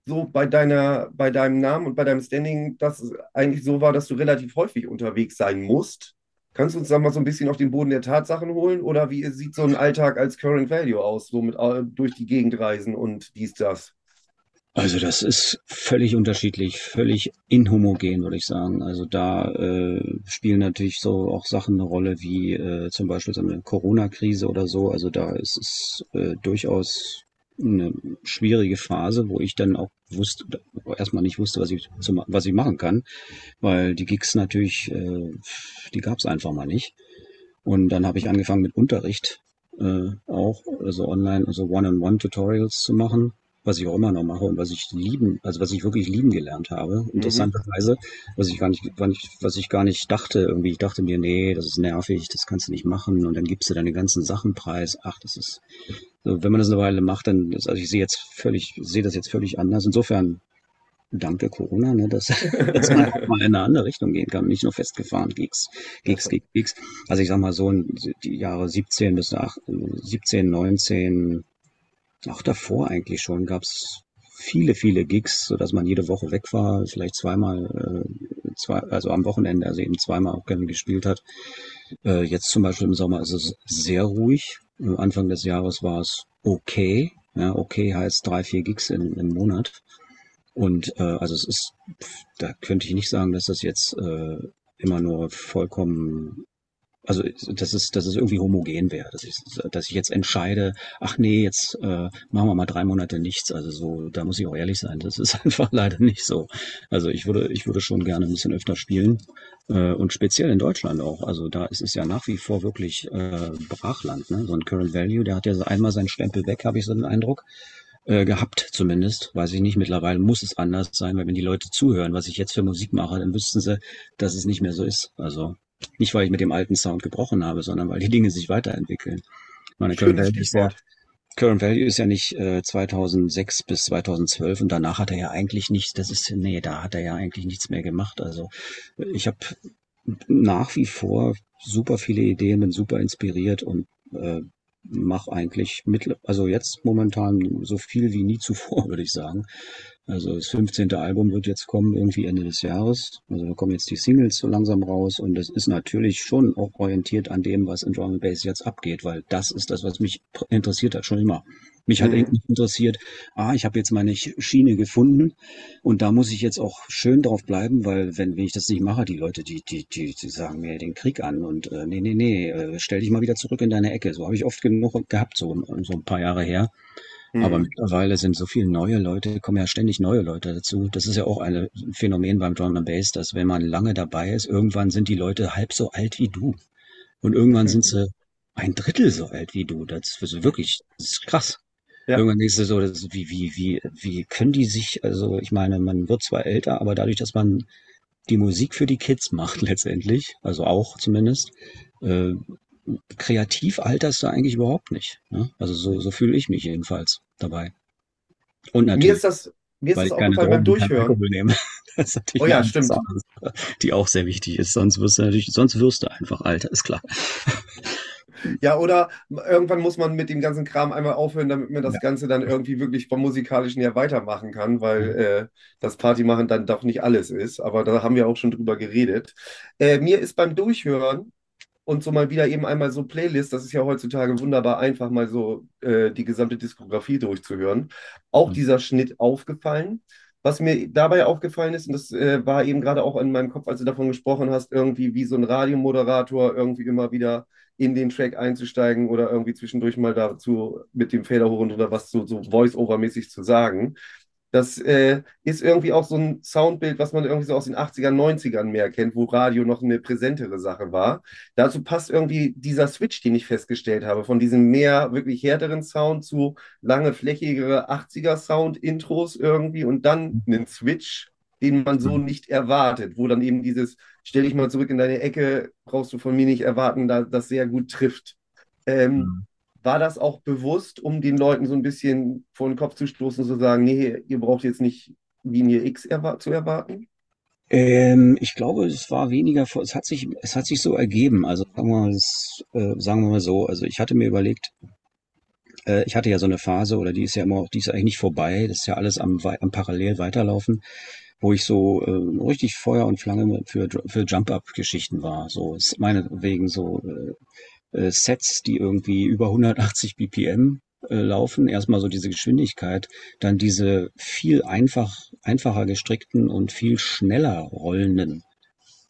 so bei deiner, bei deinem Namen und bei deinem Standing, dass es eigentlich so war, dass du relativ häufig unterwegs sein musst. Kannst du uns da mal so ein bisschen auf den Boden der Tatsachen holen? Oder wie sieht so ein Alltag als Current Value aus, so mit äh, durch die Gegend reisen und dies, das? Also das ist völlig unterschiedlich, völlig inhomogen, würde ich sagen. Also da äh, spielen natürlich so auch Sachen eine Rolle wie äh, zum Beispiel so eine Corona-Krise oder so. Also da ist es äh, durchaus eine schwierige Phase, wo ich dann auch wusste, erstmal nicht wusste, was ich, was ich machen kann, weil die Gigs natürlich, äh, die gab es einfach mal nicht. Und dann habe ich angefangen mit Unterricht äh, auch, also online, also One-on-One-Tutorials zu machen was ich auch immer noch mache und was ich lieben, also was ich wirklich lieben gelernt habe. Mhm. Interessanterweise, was ich gar nicht, was ich gar nicht dachte, irgendwie, ich dachte mir, nee, das ist nervig, das kannst du nicht machen und dann gibst du deine ganzen Sachen preis. Ach, das ist, so, wenn man das eine Weile macht, dann, ist, also ich sehe jetzt völlig, sehe das jetzt völlig anders. Insofern, danke Corona, ne, dass, dass man auch mal in eine andere Richtung gehen kann, nicht nur festgefahren, Gigs, Gigs, Gigs, Gigs. Also ich sag mal so, die Jahre 17 bis 8, 17, 19, auch davor eigentlich schon gab es viele, viele Gigs, so dass man jede Woche weg war, vielleicht zweimal, äh, zwei, also am Wochenende, also eben zweimal auch gerne gespielt hat. Äh, jetzt zum Beispiel im Sommer ist es sehr ruhig. Anfang des Jahres war es okay. Ja, okay heißt drei, vier Gigs in, im Monat. Und äh, also es ist, da könnte ich nicht sagen, dass das jetzt äh, immer nur vollkommen also dass es, dass es irgendwie homogen wäre, dass ich, dass ich jetzt entscheide, ach nee, jetzt äh, machen wir mal drei Monate nichts. Also so, da muss ich auch ehrlich sein, das ist einfach leider nicht so. Also ich würde, ich würde schon gerne ein bisschen öfter spielen äh, und speziell in Deutschland auch. Also da ist es ja nach wie vor wirklich äh, Brachland. Ne? So ein Current Value, der hat ja einmal seinen Stempel weg, habe ich so den Eindruck äh, gehabt zumindest. Weiß ich nicht. Mittlerweile muss es anders sein, weil wenn die Leute zuhören, was ich jetzt für Musik mache, dann wüssten sie, dass es nicht mehr so ist. Also nicht, weil ich mit dem alten Sound gebrochen habe, sondern weil die Dinge sich weiterentwickeln. Meine Current Value, ist ja, Current Value ist ja nicht äh, 2006 bis 2012 und danach hat er ja eigentlich nichts, das ist, nee, da hat er ja eigentlich nichts mehr gemacht. Also ich habe nach wie vor super viele Ideen, bin super inspiriert und äh, mache eigentlich mit, also jetzt momentan so viel wie nie zuvor, würde ich sagen. Also das 15. Album wird jetzt kommen, irgendwie Ende des Jahres. Also da kommen jetzt die Singles so langsam raus und das ist natürlich schon auch orientiert an dem, was in Drum and Bass jetzt abgeht, weil das ist das, was mich interessiert hat, schon immer. Mich hat Mhm. irgendwie interessiert, ah, ich habe jetzt meine Sch- Schiene gefunden und da muss ich jetzt auch schön drauf bleiben, weil wenn, wenn ich das nicht mache, die Leute, die, die, die, die sagen mir den Krieg an und äh, nee, nee, nee, äh, stell dich mal wieder zurück in deine Ecke. So habe ich oft genug gehabt, so, so ein paar Jahre her. Aber Mhm. mittlerweile sind so viele neue Leute, kommen ja ständig neue Leute dazu. Das ist ja auch ein Phänomen beim Drum and Bass, dass wenn man lange dabei ist, irgendwann sind die Leute halb so alt wie du. Und irgendwann sind sie ein Drittel so alt wie du. Das ist wirklich, das ist krass. Ja. Irgendwann denkst du so, das ist wie, wie, wie, wie können die sich, also ich meine, man wird zwar älter, aber dadurch, dass man die Musik für die Kids macht letztendlich, also auch zumindest, äh, kreativ alterst du eigentlich überhaupt nicht. Ne? Also so, so fühle ich mich jedenfalls dabei. Und Mir natürlich, ist das, mir ist weil das ich keine beim Durchhören. Das ist natürlich Oh ja, stimmt. Sache, die auch sehr wichtig ist. Sonst wirst du natürlich, sonst wirst du einfach alter, ist klar. Ja, oder irgendwann muss man mit dem ganzen Kram einmal aufhören, damit man das Ja. Ganze dann irgendwie wirklich vom Musikalischen her weitermachen kann, weil äh, das Partymachen dann doch nicht alles ist. Aber da haben wir auch schon drüber geredet. Äh, mir ist beim Durchhören und so mal wieder eben einmal so Playlist, das ist ja heutzutage wunderbar einfach, mal so äh, die gesamte Diskografie durchzuhören, auch Mhm. dieser Schnitt aufgefallen. Was mir dabei aufgefallen ist, und das äh, war eben gerade auch in meinem Kopf, als du davon gesprochen hast, irgendwie wie so ein Radiomoderator irgendwie immer wieder in den Track einzusteigen oder irgendwie zwischendurch mal dazu mit dem Fader hoch und runter was so, so Voice-Over-mäßig zu sagen. Das äh, ist irgendwie auch so ein Soundbild, was man irgendwie so aus den 80ern, 90ern mehr kennt, wo Radio noch eine präsentere Sache war. Dazu passt irgendwie dieser Switch, den ich festgestellt habe, von diesem mehr wirklich härteren Sound zu lange flächigere 80er Sound-Intros irgendwie und dann einen Switch, den man so nicht erwartet, wo dann eben dieses Stell dich mal zurück in deine Ecke, brauchst du von mir nicht erwarten, da das sehr gut trifft. Ähm, war das auch bewusst, um den Leuten so ein bisschen vor den Kopf zu stoßen, zu sagen, nee, ihr braucht jetzt nicht Linie X erwar zu erwarten? Ähm, ich glaube, es war weniger, es hat sich, es hat sich so ergeben. Also sagen wir mal, äh, sagen wir mal so. Also ich hatte mir überlegt, äh, ich hatte ja so eine Phase, oder die ist ja immer, die ist eigentlich nicht vorbei. Das ist ja alles am, am parallel weiterlaufen, wo ich so äh, richtig Feuer und Flamme für für Jump-Up-Geschichten war. So, ist meinetwegen so äh, Sets, die irgendwie über 180 BPM äh, laufen. Erstmal so diese Geschwindigkeit, dann diese viel einfach, einfacher gestrickten und viel schneller rollenden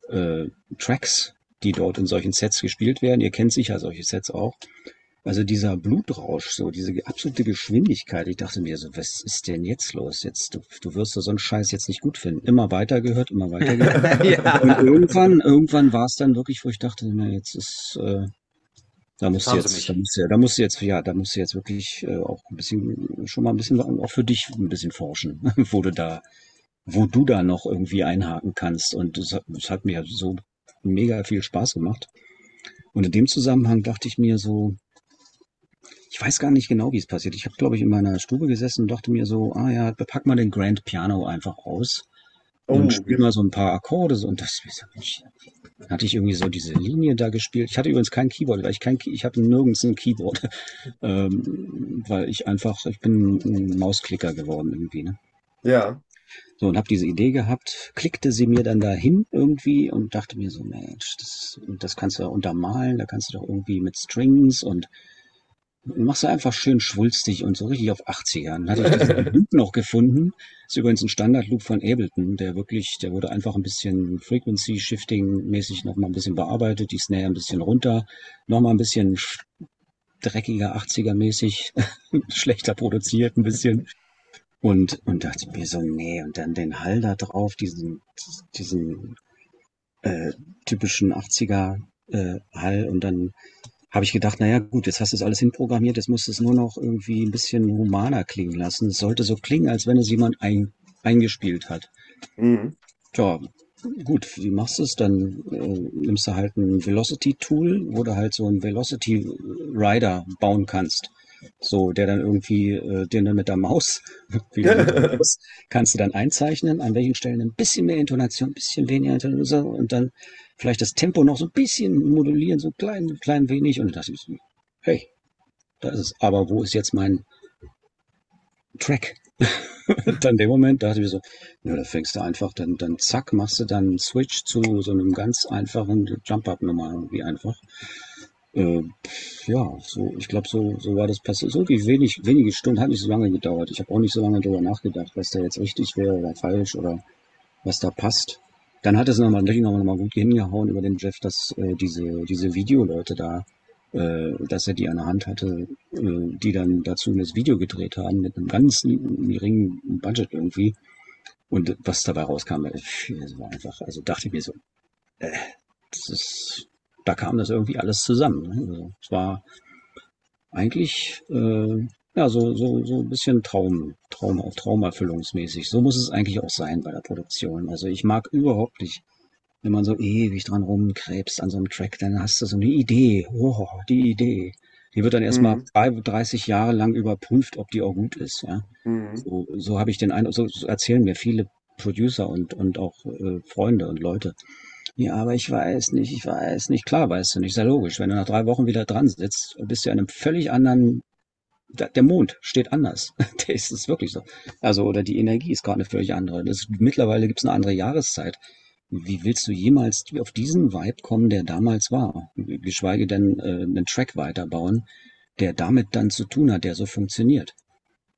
äh, Tracks, die dort in solchen Sets gespielt werden. Ihr kennt sicher solche Sets auch. Also dieser Blutrausch, so diese absolute Geschwindigkeit. Ich dachte mir so, was ist denn jetzt los? Jetzt, du, du wirst so einen Scheiß jetzt nicht gut finden. Immer weiter gehört, immer weiter gehört. ja. Und irgendwann, irgendwann war es dann wirklich, wo ich dachte, na, jetzt ist, äh, da musst du jetzt, da musst du, da musst du jetzt, ja, da musst du jetzt wirklich äh, auch ein bisschen, schon mal ein bisschen, auch für dich ein bisschen forschen, wo du da, wo du da noch irgendwie einhaken kannst. Und das, hat- das hat mir so mega viel Spaß gemacht. Und in dem Zusammenhang dachte ich mir so, ich weiß gar nicht genau, wie es passiert. Ich habe, glaube ich, in meiner Stube gesessen und dachte mir so, ah ja, pack mal den Grand Piano einfach aus und Oh, spiel mal so ein paar Akkorde so und das dann hatte ich irgendwie so diese Linie da gespielt. Ich hatte übrigens kein Keyboard, weil ich kein Key, ich habe nirgends ein Keyboard, ähm, weil ich einfach, ich bin ein Mausklicker geworden irgendwie, ne? ja. So, und habe diese Idee gehabt, klickte sie mir dann dahin irgendwie und dachte mir so, Mensch, das, das kannst du ja untermalen, da kannst du doch irgendwie mit Strings und machst du einfach schön schwulstig und so richtig auf 80er. Dann hatte ich diesen Loop noch gefunden. Ist übrigens ein Standard-Loop von Ableton, der wirklich, der wurde einfach ein bisschen Frequency-Shifting-mäßig nochmal ein bisschen bearbeitet, die Snare ein bisschen runter, nochmal ein bisschen sch- dreckiger 80er-mäßig, schlechter produziert ein bisschen. Und, und dachte mir so, nee, und dann den Hall da drauf, diesen, diesen äh, typischen 80er äh, Hall und dann habe ich gedacht, naja gut, jetzt hast du es alles hinprogrammiert, jetzt musst du es nur noch irgendwie ein bisschen humaner klingen lassen. Es sollte so klingen, als wenn es jemand ein, eingespielt hat. Mhm. Tja, gut, wie machst du es? Dann äh, nimmst du halt ein Velocity-Tool, wo du halt so einen Velocity-Rider bauen kannst. So, der dann irgendwie, äh, den dann mit der Maus, wie du mit der Maus, kannst du dann einzeichnen, an welchen Stellen ein bisschen mehr Intonation, ein bisschen weniger Intonation und dann vielleicht das Tempo noch so ein bisschen modulieren, so klein, klein wenig. Und ich, so, hey, da ist es. Aber wo ist jetzt mein Track? dann in dem Moment dachte ich so, ja, da fängst du einfach, dann, dann zack, machst du dann einen Switch zu so einem ganz einfachen Jump-Up-Nummer irgendwie einfach. Äh, ja, so, ich glaube, so, so war das passiert. So wie wenig, wenige Stunden hat nicht so lange gedauert. Ich habe auch nicht so lange darüber nachgedacht, was da jetzt richtig wäre oder falsch oder was da passt. Dann hat es nochmal noch mal gut hingehauen über den Jeff, dass äh, diese, diese Videoleute da, äh, dass er die an der Hand hatte, äh, die dann dazu das Video gedreht haben mit einem ganz geringen Budget irgendwie. Und was dabei rauskam, äh, das war einfach, also dachte ich mir so, äh, das ist, da kam das irgendwie alles zusammen. Ne? Also, es war eigentlich äh, ja so so so ein bisschen Traum Traum Traumerfüllungsmäßig. So muss es eigentlich auch sein bei der Produktion. Also ich mag überhaupt nicht, wenn man so ewig dran rumkrebst an so einem Track, dann hast du so eine Idee. Oh, die Idee. Die wird dann erstmal mhm. 30 Jahre lang überprüft, ob die auch gut ist. Ja? Mhm. So, so habe ich den Eindruck, so, so erzählen mir viele Producer und, und auch äh, Freunde und Leute. Ja, aber ich weiß nicht, ich weiß nicht. Klar weißt du nicht, sehr logisch. Wenn du nach drei Wochen wieder dran sitzt, bist du in einem völlig anderen, der Mond steht anders. Der ist es wirklich so. Also, oder die Energie ist gerade eine völlig andere. Das, mittlerweile gibt es eine andere Jahreszeit. Wie willst du jemals auf diesen Vibe kommen, der damals war? Geschweige denn äh, einen Track weiterbauen, der damit dann zu tun hat, der so funktioniert.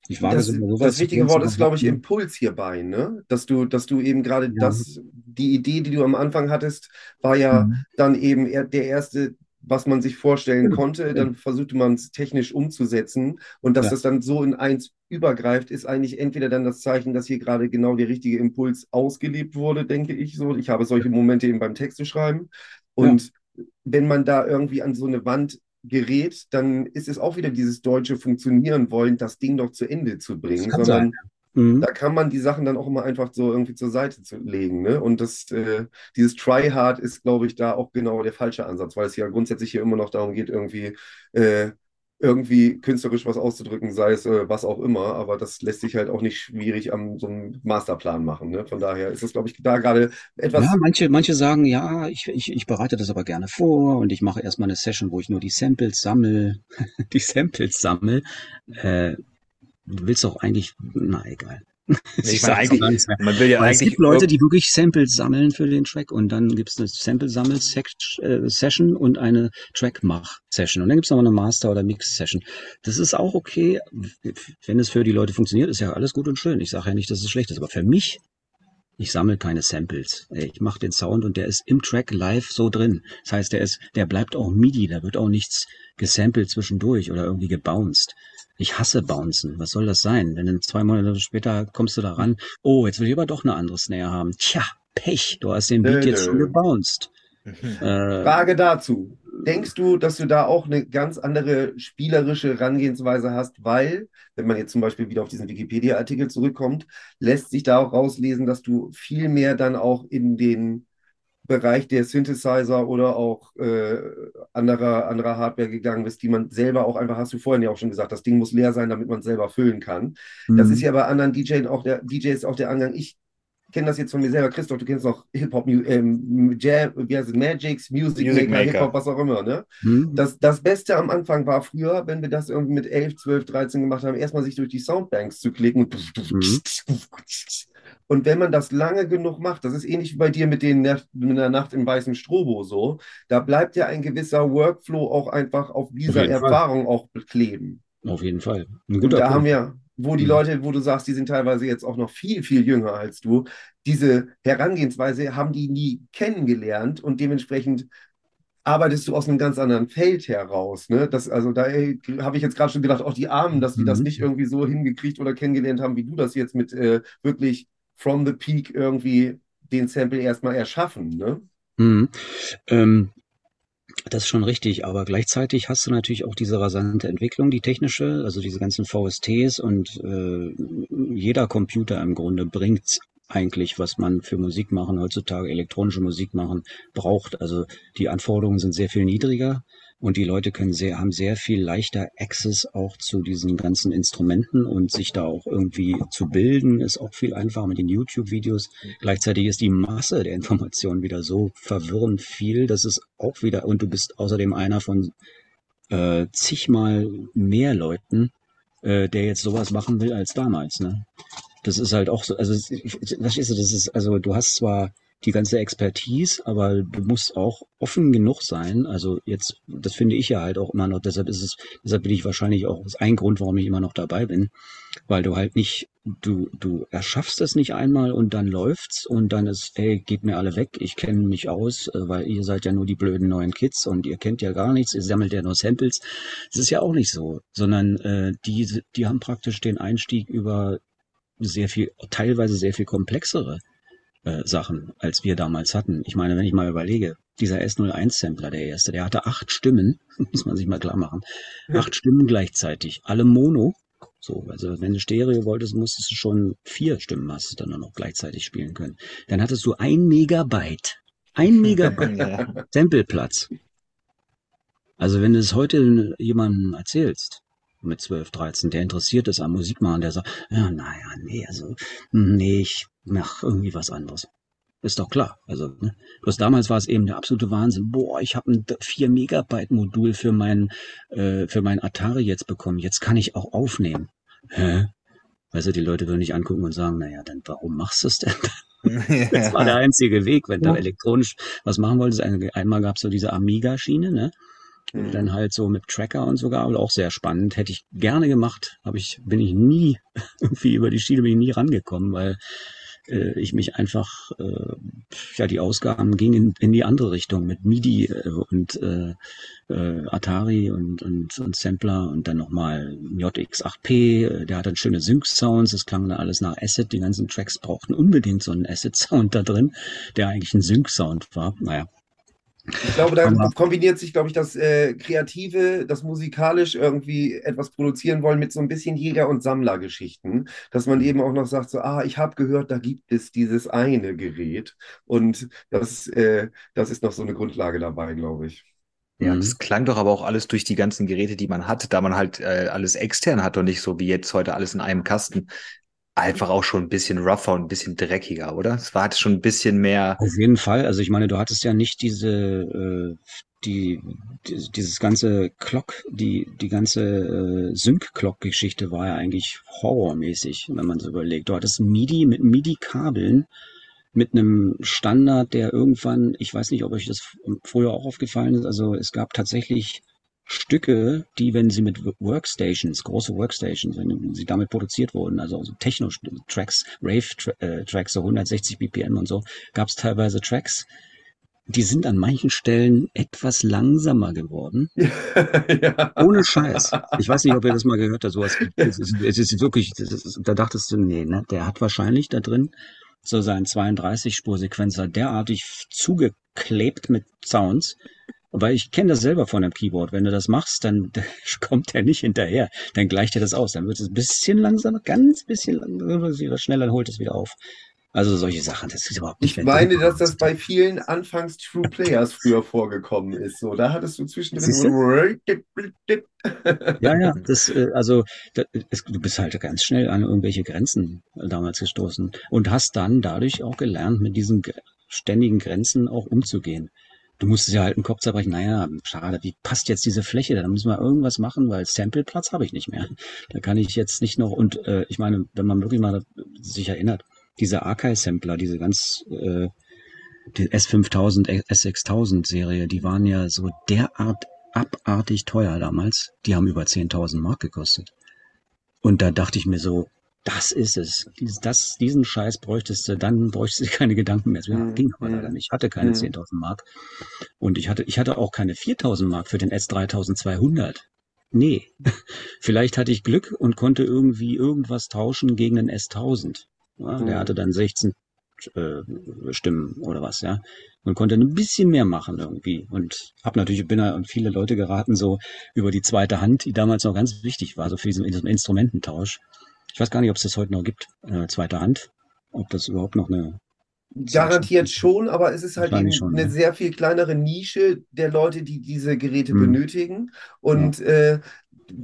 Ich wage das, sowas das wichtige Wort ist, glaube ich, Impuls hierbei, ne? Dass du, dass du eben gerade ja. das, die Idee, die du am Anfang hattest, war ja mhm. dann eben der erste, was man sich vorstellen konnte. Dann versuchte man es technisch umzusetzen und dass ja. das dann so in eins übergreift, ist eigentlich entweder dann das Zeichen, dass hier gerade genau der richtige Impuls ausgelebt wurde, denke ich so. Ich habe solche Momente eben beim Texte schreiben und ja. wenn man da irgendwie an so eine Wand gerät, dann ist es auch wieder dieses deutsche Funktionieren wollen, das Ding doch zu Ende zu bringen, sondern sein. Mhm. da kann man die Sachen dann auch immer einfach so irgendwie zur Seite zu legen. Ne? Und das, äh, dieses Try-Hard ist, glaube ich, da auch genau der falsche Ansatz, weil es ja grundsätzlich hier immer noch darum geht, irgendwie äh, irgendwie künstlerisch was auszudrücken, sei es äh, was auch immer, aber das lässt sich halt auch nicht schwierig am so einem Masterplan machen. Ne? Von daher ist es, glaube ich, da gerade etwas. Ja, manche, manche sagen, ja, ich, ich, ich bereite das aber gerne vor und ich mache erstmal eine Session, wo ich nur die Samples sammle, die Samples sammle. Äh, du willst doch eigentlich, na egal. Ich meine, eigentlich, man will ja eigentlich. Es gibt Leute, die wirklich Samples sammeln für den Track und dann gibt es eine Sample-Sammel-Session äh, und eine Track-Mach-Session. Und dann gibt es noch eine Master- oder Mix-Session. Das ist auch okay, wenn es für die Leute funktioniert, ist ja alles gut und schön. Ich sage ja nicht, dass es schlecht ist, aber für mich ich sammle keine Samples. Ich mache den Sound und der ist im Track live so drin. Das heißt, der ist, der bleibt auch MIDI, da wird auch nichts gesampelt zwischendurch oder irgendwie gebounced. Ich hasse Bouncen. Was soll das sein? Wenn dann zwei Monate später kommst du da ran, oh, jetzt will ich aber doch eine andere Snare haben. Tja, Pech, du hast den Beat nö, jetzt schon gebounced. äh, Frage dazu. Denkst du, dass du da auch eine ganz andere spielerische Herangehensweise hast, weil, wenn man jetzt zum Beispiel wieder auf diesen Wikipedia-Artikel zurückkommt, lässt sich da auch rauslesen, dass du viel mehr dann auch in den Bereich der Synthesizer oder auch äh, anderer, anderer Hardware gegangen bist, die man selber auch einfach, hast du vorhin ja auch schon gesagt, das Ding muss leer sein, damit man es selber füllen kann. Mhm. Das ist ja bei anderen DJs auch der, DJs auch der Angang. Ich kenne das jetzt von mir selber, Christoph, du kennst noch Hip-Hop, ähm, Jam, wie heißt es, Magics, Music, Music Maker, Hip-Hop, was auch immer. Ne? Mhm. Das, das Beste am Anfang war früher, wenn wir das irgendwie mit 11, 12, 13 gemacht haben, erstmal sich durch die Soundbanks zu klicken. Mhm. Und wenn man das lange genug macht, das ist ähnlich wie bei dir mit, den, mit der Nacht im weißen Strobo so, da bleibt ja ein gewisser Workflow auch einfach auf dieser Erfahrung Fall. auch kleben. Auf jeden Fall. Und da Punkt. haben wir, wo die mhm. Leute, wo du sagst, die sind teilweise jetzt auch noch viel, viel jünger als du, diese Herangehensweise haben die nie kennengelernt und dementsprechend arbeitest du aus einem ganz anderen Feld heraus. Ne? Das, also da habe ich jetzt gerade schon gedacht, auch die Armen, dass die mhm. das nicht irgendwie so hingekriegt oder kennengelernt haben, wie du das jetzt mit äh, wirklich from the peak irgendwie den Sample erstmal erschaffen. Ne? Mhm. Ähm, das ist schon richtig, aber gleichzeitig hast du natürlich auch diese rasante Entwicklung, die technische, also diese ganzen VSTs und äh, jeder Computer im Grunde bringt eigentlich, was man für Musik machen heutzutage, elektronische Musik machen, braucht. Also die Anforderungen sind sehr viel niedriger und die Leute können sehr, haben sehr viel leichter Access auch zu diesen ganzen Instrumenten und sich da auch irgendwie zu bilden, ist auch viel einfacher mit den YouTube-Videos. Gleichzeitig ist die Masse der Informationen wieder so verwirrend viel, dass es auch wieder, und du bist außerdem einer von äh, zigmal mehr Leuten, äh, der jetzt sowas machen will als damals. Ne? Das ist halt auch so, also verstehst du, das ist, also du hast zwar die ganze Expertise, aber du musst auch offen genug sein. Also jetzt, das finde ich ja halt auch immer noch, deshalb ist es, deshalb bin ich wahrscheinlich auch, ein Grund, warum ich immer noch dabei bin, weil du halt nicht, du, du erschaffst es nicht einmal und dann läuft's und dann ist, ey, geht mir alle weg, ich kenne mich aus, äh, weil ihr seid ja nur die blöden neuen Kids und ihr kennt ja gar nichts, ihr sammelt ja nur Samples. Das ist ja auch nicht so, sondern äh, die, die haben praktisch den Einstieg über sehr viel, teilweise sehr viel komplexere äh, Sachen, als wir damals hatten. Ich meine, wenn ich mal überlege, dieser S01-Sampler, der erste, der hatte acht Stimmen, muss man sich mal klar machen. Acht Stimmen gleichzeitig, alle Mono. So, also wenn du Stereo wolltest, musstest du schon vier Stimmen hast du dann nur noch gleichzeitig spielen können. Dann hattest du ein Megabyte. Ein Megabyte Sampleplatz. Also wenn du es heute jemandem erzählst, mit 12, 13, der interessiert ist am Musikmachen, der sagt, ja, naja, nee, also, nee, ich mach irgendwie was anderes. Ist doch klar. Also, ne? bloß damals war es eben der absolute Wahnsinn. Boah, ich habe ein 4 Megabyte Modul für mein, äh, für mein Atari jetzt bekommen. Jetzt kann ich auch aufnehmen. Hä? Weißt du, die Leute würden dich angucken und sagen, naja, dann warum machst du es denn? das war der einzige Weg, wenn du ja. elektronisch was machen wolltest. Einmal gab es so diese Amiga-Schiene, ne? Mhm. Dann halt so mit Tracker und sogar, aber auch sehr spannend. Hätte ich gerne gemacht, aber ich bin ich nie irgendwie über die Schiene bin ich nie rangekommen, weil äh, ich mich einfach, äh, ja, die Ausgaben gingen in, in die andere Richtung mit MIDI äh, und äh, äh, Atari und, und, und Sampler und dann nochmal JX8P, äh, der hat dann schöne Sync-Sounds, das klang dann alles nach Acid, die ganzen Tracks brauchten unbedingt so einen Acid-Sound da drin, der eigentlich ein Sync-Sound war. Naja, ich glaube, da kombiniert sich, glaube ich, das äh, Kreative, das musikalisch irgendwie etwas produzieren wollen mit so ein bisschen Jäger- und Sammlergeschichten, dass man eben auch noch sagt, so, ah, ich habe gehört, da gibt es dieses eine Gerät und das, äh, das ist noch so eine Grundlage dabei, glaube ich. Ja, mhm. das klang doch aber auch alles durch die ganzen Geräte, die man hat, da man halt äh, alles extern hat und nicht so wie jetzt heute alles in einem Kasten einfach auch schon ein bisschen rougher und ein bisschen dreckiger, oder? Es war schon ein bisschen mehr. Auf jeden Fall. Also ich meine, du hattest ja nicht diese, äh, die, die dieses ganze Clock, die, die ganze äh, Sync-Clock-Geschichte war ja eigentlich horrormäßig, wenn man so überlegt. Du hattest MIDI mit MIDI-Kabeln mit einem Standard, der irgendwann, ich weiß nicht, ob euch das früher auch aufgefallen ist, also es gab tatsächlich Stücke, die, wenn sie mit Workstations, große Workstations, wenn sie damit produziert wurden, also so Techno-Tracks, Rave-Tracks, so 160 BPM und so, gab es teilweise Tracks, die sind an manchen Stellen etwas langsamer geworden. ja. Ohne Scheiß. Ich weiß nicht, ob ihr das mal gehört habt. Sowas. Es ist, es ist wirklich, ist, da dachtest du, nee, ne, der hat wahrscheinlich da drin so seinen 32-Spur-Sequenzer derartig zugeklebt mit Sounds, weil ich kenne das selber von einem Keyboard. Wenn du das machst, dann kommt der nicht hinterher. Dann gleicht er das aus. Dann wird es ein bisschen langsamer, ganz bisschen langsamer, schneller, dann holt es wieder auf. Also solche Sachen, das ist überhaupt nicht. Ich meine, dass das bei vielen Anfangs True Players früher vorgekommen ist. So, da hattest du zwischendrin. ja, ja, das, äh, also das, du bist halt ganz schnell an irgendwelche Grenzen damals gestoßen und hast dann dadurch auch gelernt, mit diesen ständigen Grenzen auch umzugehen du musstest ja halt einen Kopf zerbrechen, naja, schade, wie passt jetzt diese Fläche? Da müssen wir irgendwas machen, weil Sampleplatz habe ich nicht mehr. Da kann ich jetzt nicht noch, und äh, ich meine, wenn man wirklich mal sich erinnert, diese Archive-Sampler, diese ganz äh, die S5000, S6000 Serie, die waren ja so derart abartig teuer damals. Die haben über 10.000 Mark gekostet. Und da dachte ich mir so, das ist es. Dies, das, diesen Scheiß bräuchtest du, dann bräuchtest du keine Gedanken mehr. Das mhm. ging aber leider nicht. Ich hatte keine mhm. 10.000 Mark. Und ich hatte, ich hatte auch keine 4.000 Mark für den S3200. Nee. Vielleicht hatte ich Glück und konnte irgendwie irgendwas tauschen gegen den S1000. Ja, mhm. Der hatte dann 16 äh, Stimmen oder was, ja. Und konnte ein bisschen mehr machen irgendwie. Und habe natürlich, bin da und viele Leute geraten, so über die zweite Hand, die damals noch ganz wichtig war, so für diesen, diesen Instrumententausch. Ich weiß gar nicht, ob es das heute noch gibt, äh, zweiter Hand. Ob das überhaupt noch eine. Garantiert schon, aber es ist halt eben schon, eine ja. sehr viel kleinere Nische der Leute, die diese Geräte hm. benötigen. Und ja. äh,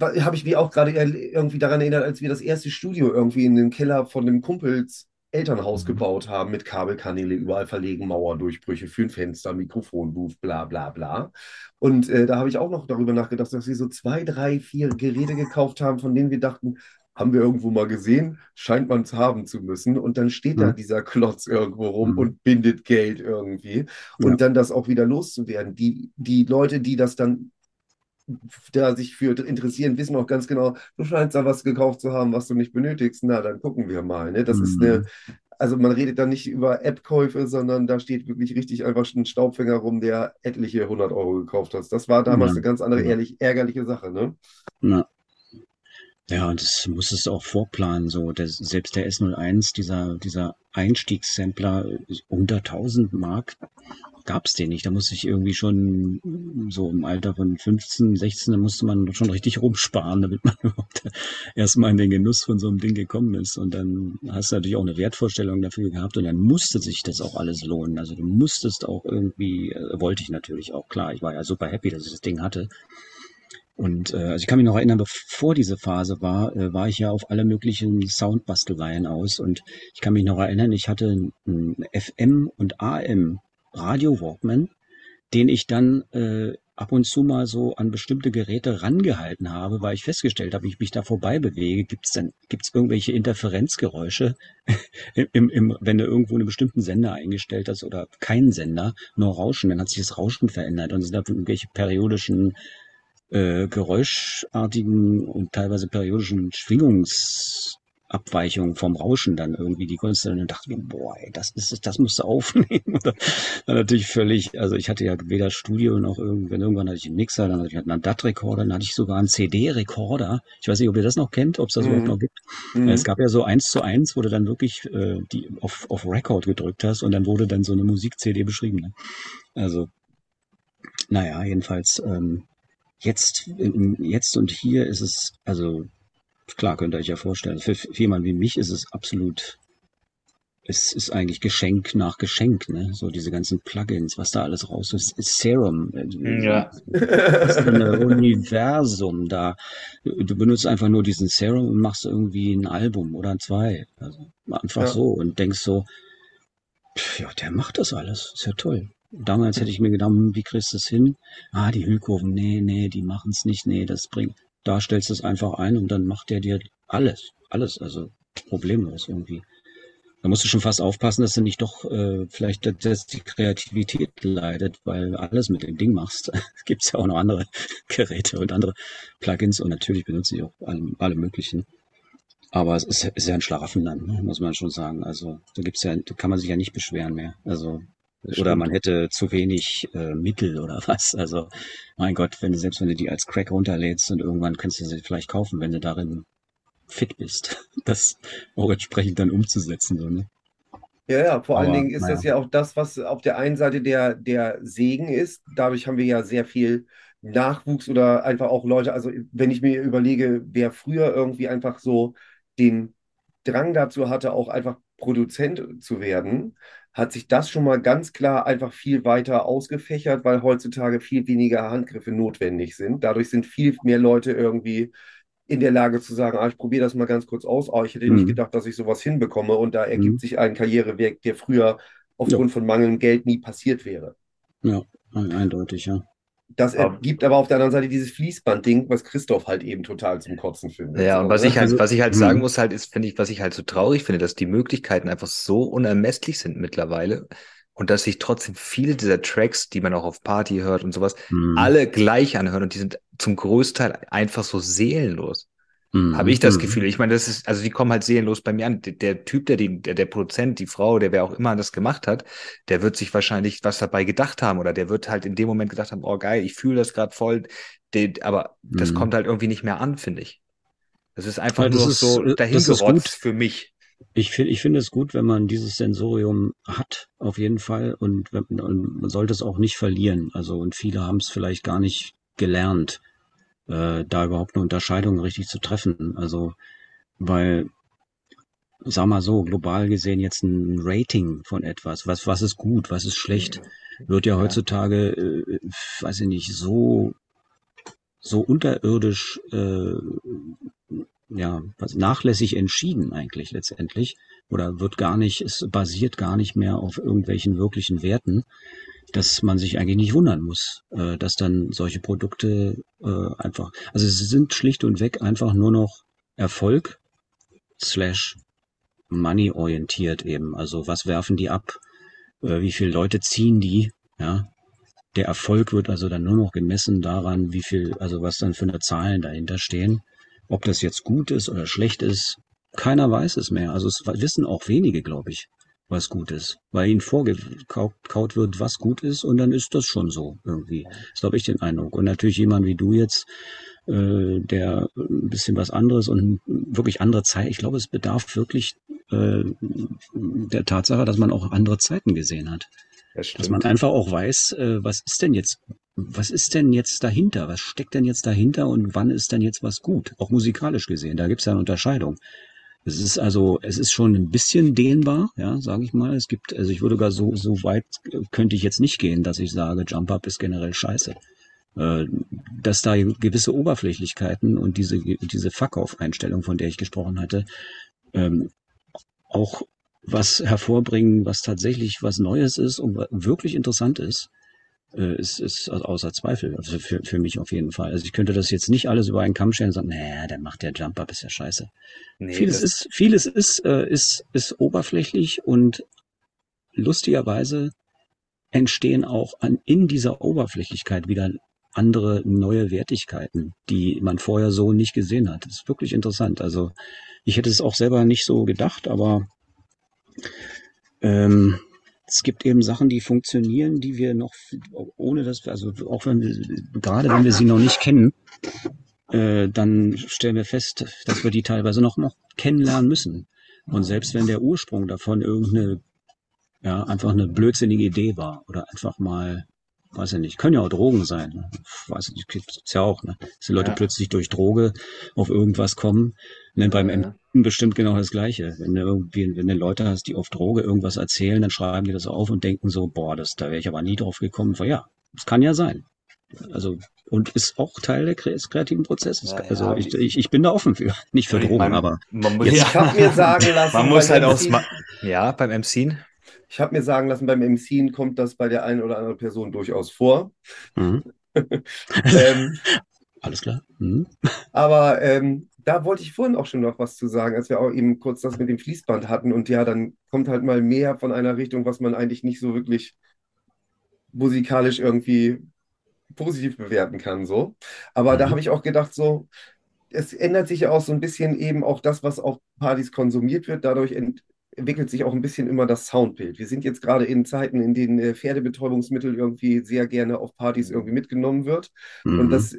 habe ich mich auch gerade irgendwie daran erinnert, als wir das erste Studio irgendwie in den Keller von dem Kumpels Elternhaus gebaut haben mit Kabelkanäle überall verlegen, Mauerdurchbrüche für ein Fenster, Mikrofonbooth, bla bla bla. Und äh, da habe ich auch noch darüber nachgedacht, dass wir so zwei, drei, vier Geräte gekauft haben, von denen wir dachten, haben wir irgendwo mal gesehen, scheint man es haben zu müssen. Und dann steht da Ja. dieser Klotz irgendwo rum Mhm. und bindet Geld irgendwie. Und Ja. dann das auch wieder loszuwerden. Die, die Leute, die das dann da sich für interessieren, wissen auch ganz genau, du scheinst da was gekauft zu haben, was du nicht benötigst. Na, dann gucken wir mal. Ne? Das ist Mhm. eine, also man redet da nicht über App-Käufe, sondern da steht wirklich richtig einfach ein Staubfänger rum, der etliche 100 Euro gekauft hat. Das war damals Ja. eine ganz andere, Ja. ehrlich, ärgerliche Sache. Ne? Na. Ja, und das musstest du auch vorplanen, so. Der, selbst der S01, dieser, dieser Einstiegssampler, unter 1000 Mark gab's den nicht. Da musste ich irgendwie schon so im Alter von 15, 16, da musste man schon richtig rumsparen, damit man überhaupt erstmal in den Genuss von so einem Ding gekommen ist. Und dann hast du natürlich auch eine Wertvorstellung dafür gehabt und dann musste sich das auch alles lohnen. Also du musstest auch irgendwie, äh, wollte ich natürlich auch, klar. Ich war ja super happy, dass ich das Ding hatte. Und äh, also ich kann mich noch erinnern, bevor diese Phase war, äh, war ich ja auf alle möglichen Soundbasteleien aus. Und ich kann mich noch erinnern, ich hatte einen FM und AM Radio Walkman, den ich dann äh, ab und zu mal so an bestimmte Geräte rangehalten habe, weil ich festgestellt habe, ich mich da vorbei bewege. Gibt es dann gibt's irgendwelche Interferenzgeräusche, im, im, wenn du irgendwo einen bestimmten Sender eingestellt hast oder keinen Sender, nur Rauschen, dann hat sich das Rauschen verändert und sind da irgendwelche periodischen äh, geräuschartigen und teilweise periodischen Schwingungsabweichungen vom Rauschen dann irgendwie, die dann und dachte mir, boah, ey, das ist es, das musst du aufnehmen. Und dann, dann natürlich völlig, also ich hatte ja weder Studio noch irgendwann, irgendwann hatte ich einen Mixer, dann hatte ich einen DAT-Rekorder, dann hatte ich sogar einen CD-Rekorder. Ich weiß nicht, ob ihr das noch kennt, ob es das Mhm. überhaupt noch gibt. Mhm. Es gab ja so eins zu eins, wo du dann wirklich äh, die auf, auf Record gedrückt hast und dann wurde dann so eine Musik-CD beschrieben. Ne? Also, naja, jedenfalls, ähm, jetzt, jetzt und hier ist es, also klar, könnt ihr euch ja vorstellen, für, für jemanden wie mich ist es absolut, es ist eigentlich Geschenk nach Geschenk, ne? So diese ganzen Plugins, was da alles raus ist. Serum, äh, Ja. das ist ein Universum da. Du benutzt einfach nur diesen Serum und machst irgendwie ein Album oder zwei. Also einfach Ja. so und denkst so, pf, ja, der macht das alles. Ist ja toll. Damals hätte ich mir gedacht, hm, wie kriegst du das hin? Ah, die Hüllkurven, nee, nee, die machen's nicht, nee, das bringt. Da stellst du es einfach ein und dann macht der dir alles, alles, also problemlos irgendwie. Da musst du schon fast aufpassen, dass du nicht doch äh, vielleicht dass die Kreativität leidet, weil alles mit dem Ding machst. Es gibt ja auch noch andere Geräte und andere Plugins und natürlich benutze ich auch alle, alle möglichen. Aber es ist, ist ja ein Schlaraffenland, ne, muss man schon sagen. Also da gibt's ja, da kann man sich ja nicht beschweren mehr. Also Das oder stimmt. man hätte zu wenig äh, Mittel oder was. Also mein Gott, wenn du selbst wenn du die als Crack runterlädst und irgendwann kannst du sie vielleicht kaufen, wenn du darin fit bist, das auch entsprechend dann umzusetzen. So, ne? Ja, ja, vor allen Aber, Dingen ist das naja. ja auch das, was auf der einen Seite der, der Segen ist. Dadurch haben wir ja sehr viel Nachwuchs oder einfach auch Leute. Also, wenn ich mir überlege, wer früher irgendwie einfach so den Drang dazu hatte, auch einfach Produzent zu werden, hat sich das schon mal ganz klar einfach viel weiter ausgefächert, weil heutzutage viel weniger Handgriffe notwendig sind. Dadurch sind viel mehr Leute irgendwie in der Lage zu sagen, ah, ich probiere das mal ganz kurz aus. Oh, ich hätte nicht Mhm. gedacht, dass ich sowas hinbekomme. Und da ergibt Mhm. sich ein Karriereweg, der früher aufgrund von mangelndem Geld nie passiert wäre. Ja, eindeutig, ja. Das ergibt aber auf der anderen Seite dieses Fließbandding, was Christoph halt eben total zum Kotzen findet. Ja, und So, was ne? ich halt, Also- was ich halt sagen muss, halt, ist, finde ich, was ich halt so traurig finde, dass die Möglichkeiten einfach so unermesslich sind mittlerweile und dass sich trotzdem viele dieser Tracks, die man auch auf Party hört und sowas, Mhm. alle gleich anhören und die sind zum Großteil einfach so seelenlos. Mhm. Habe ich das Mhm. Gefühl. Ich meine, das ist, also die kommen halt seelenlos bei mir an. Der, der Typ, der, der, der Produzent, die Frau, der wer auch immer das gemacht hat, der wird sich wahrscheinlich was dabei gedacht haben oder der wird halt in dem Moment gedacht haben, oh geil, ich fühle das gerade voll. Der, aber das Mhm. kommt halt irgendwie nicht mehr an, finde ich. Das ist einfach das nur ist- so äh, dahin das ist gerotzt gut. für mich. Ich finde, ich finde es gut, wenn man dieses Sensorium hat, auf jeden Fall, und, wenn- und man sollte es auch nicht verlieren. Also, und viele haben es vielleicht gar nicht gelernt, äh, da überhaupt eine Unterscheidung richtig zu treffen. Also, weil, sag mal so, global gesehen jetzt ein Rating von etwas, was, was ist gut, was ist schlecht, wird ja Ja. heutzutage, äh, weiß ich nicht, so, so unterirdisch, äh, ja, was nachlässig entschieden eigentlich letztendlich oder wird gar nicht, es basiert gar nicht mehr auf irgendwelchen wirklichen Werten, dass man sich eigentlich nicht wundern muss, äh, dass dann solche Produkte äh, einfach, also sie sind schlicht und weg einfach nur noch Erfolg slash money orientiert eben. Also was werfen die ab? Äh, wie viele Leute ziehen die? Ja. Der Erfolg wird also dann nur noch gemessen daran, wie viel, also was dann für eine Zahlen dahinter stehen. Ob das jetzt gut ist oder schlecht ist, keiner weiß es mehr. Also es wissen auch wenige, glaube ich, was gut ist. Weil ihnen vorgekaut wird, was gut ist und dann ist das schon so irgendwie. Das habe ich den Eindruck. Und natürlich jemand wie du jetzt, äh, der ein bisschen was anderes und wirklich andere Zeit. Ich glaube, es bedarf wirklich äh, der Tatsache, dass man auch andere Zeiten gesehen hat. Das dass man einfach auch weiß, äh, was ist denn jetzt, was ist denn jetzt dahinter? Was steckt denn jetzt dahinter und wann ist denn jetzt was gut? Auch musikalisch gesehen, da gibt es ja eine Unterscheidung. Es ist also, es ist schon ein bisschen dehnbar, ja, sage ich mal. Es gibt, also ich würde gar so, so weit könnte ich jetzt nicht gehen, dass ich sage, Jump Up ist generell scheiße. Äh, dass da gewisse Oberflächlichkeiten und diese, diese Fuck-Off-Einstellung, von der ich gesprochen hatte, ähm, auch was hervorbringen, was tatsächlich was Neues ist und wirklich interessant ist, äh, ist, ist außer Zweifel. Also für, für mich auf jeden Fall. Also ich könnte das jetzt nicht alles über einen Kamm stellen und sagen, naja, der macht der Jump-Up, ist ja scheiße. Nee, vieles ist, vieles ist, äh, ist, ist oberflächlich und lustigerweise entstehen auch an, in dieser Oberflächlichkeit wieder andere neue Wertigkeiten, die man vorher so nicht gesehen hat. Das ist wirklich interessant. Also ich hätte es auch selber nicht so gedacht, aber ähm, es gibt eben Sachen, die funktionieren, die wir noch ohne dass wir, also auch wenn wir, gerade wenn wir sie noch nicht kennen, äh, dann stellen wir fest, dass wir die teilweise noch, noch kennenlernen müssen. Und selbst wenn der Ursprung davon irgendeine, ja, einfach eine blödsinnige Idee war oder einfach mal weiß ich nicht, können ja auch Drogen sein. Ne? Weiß ich nicht, gibt's ja auch, ne? Dass die Leute ja. plötzlich durch Droge auf irgendwas kommen. Und dann beim ja. M bestimmt genau das Gleiche. Wenn du irgendwie, wenn du Leute hast, die auf Droge irgendwas erzählen, dann schreiben die das auf und denken so, boah, das, da wäre ich aber nie drauf gekommen. Ja, das kann ja sein. Also, und ist auch Teil des kreativen Prozesses. Ja, also ja, ich, ich, ich bin da offen für. Nicht für Drogen, man, aber. Man muss, ich habe mir sagen lassen, man muss halt aus. Ja, beim MCen. Ich habe mir sagen lassen, beim MCen kommt das bei der einen oder anderen Person durchaus vor. Mhm. ähm, Alles klar. Mhm. Aber ähm, da wollte ich vorhin auch schon noch was zu sagen, als wir auch eben kurz das mit dem Fließband hatten. Und ja, dann kommt halt mal mehr von einer Richtung, was man eigentlich nicht so wirklich musikalisch irgendwie positiv bewerten kann. So. Aber mhm. da habe ich auch gedacht, so, es ändert sich ja auch so ein bisschen eben auch das, was auf Partys konsumiert wird. Dadurch ent entwickelt sich auch ein bisschen immer das Soundbild. Wir sind jetzt gerade in Zeiten, in denen äh, Pferdebetäubungsmittel irgendwie sehr gerne auf Partys mhm. irgendwie mitgenommen wird. Mhm. Und das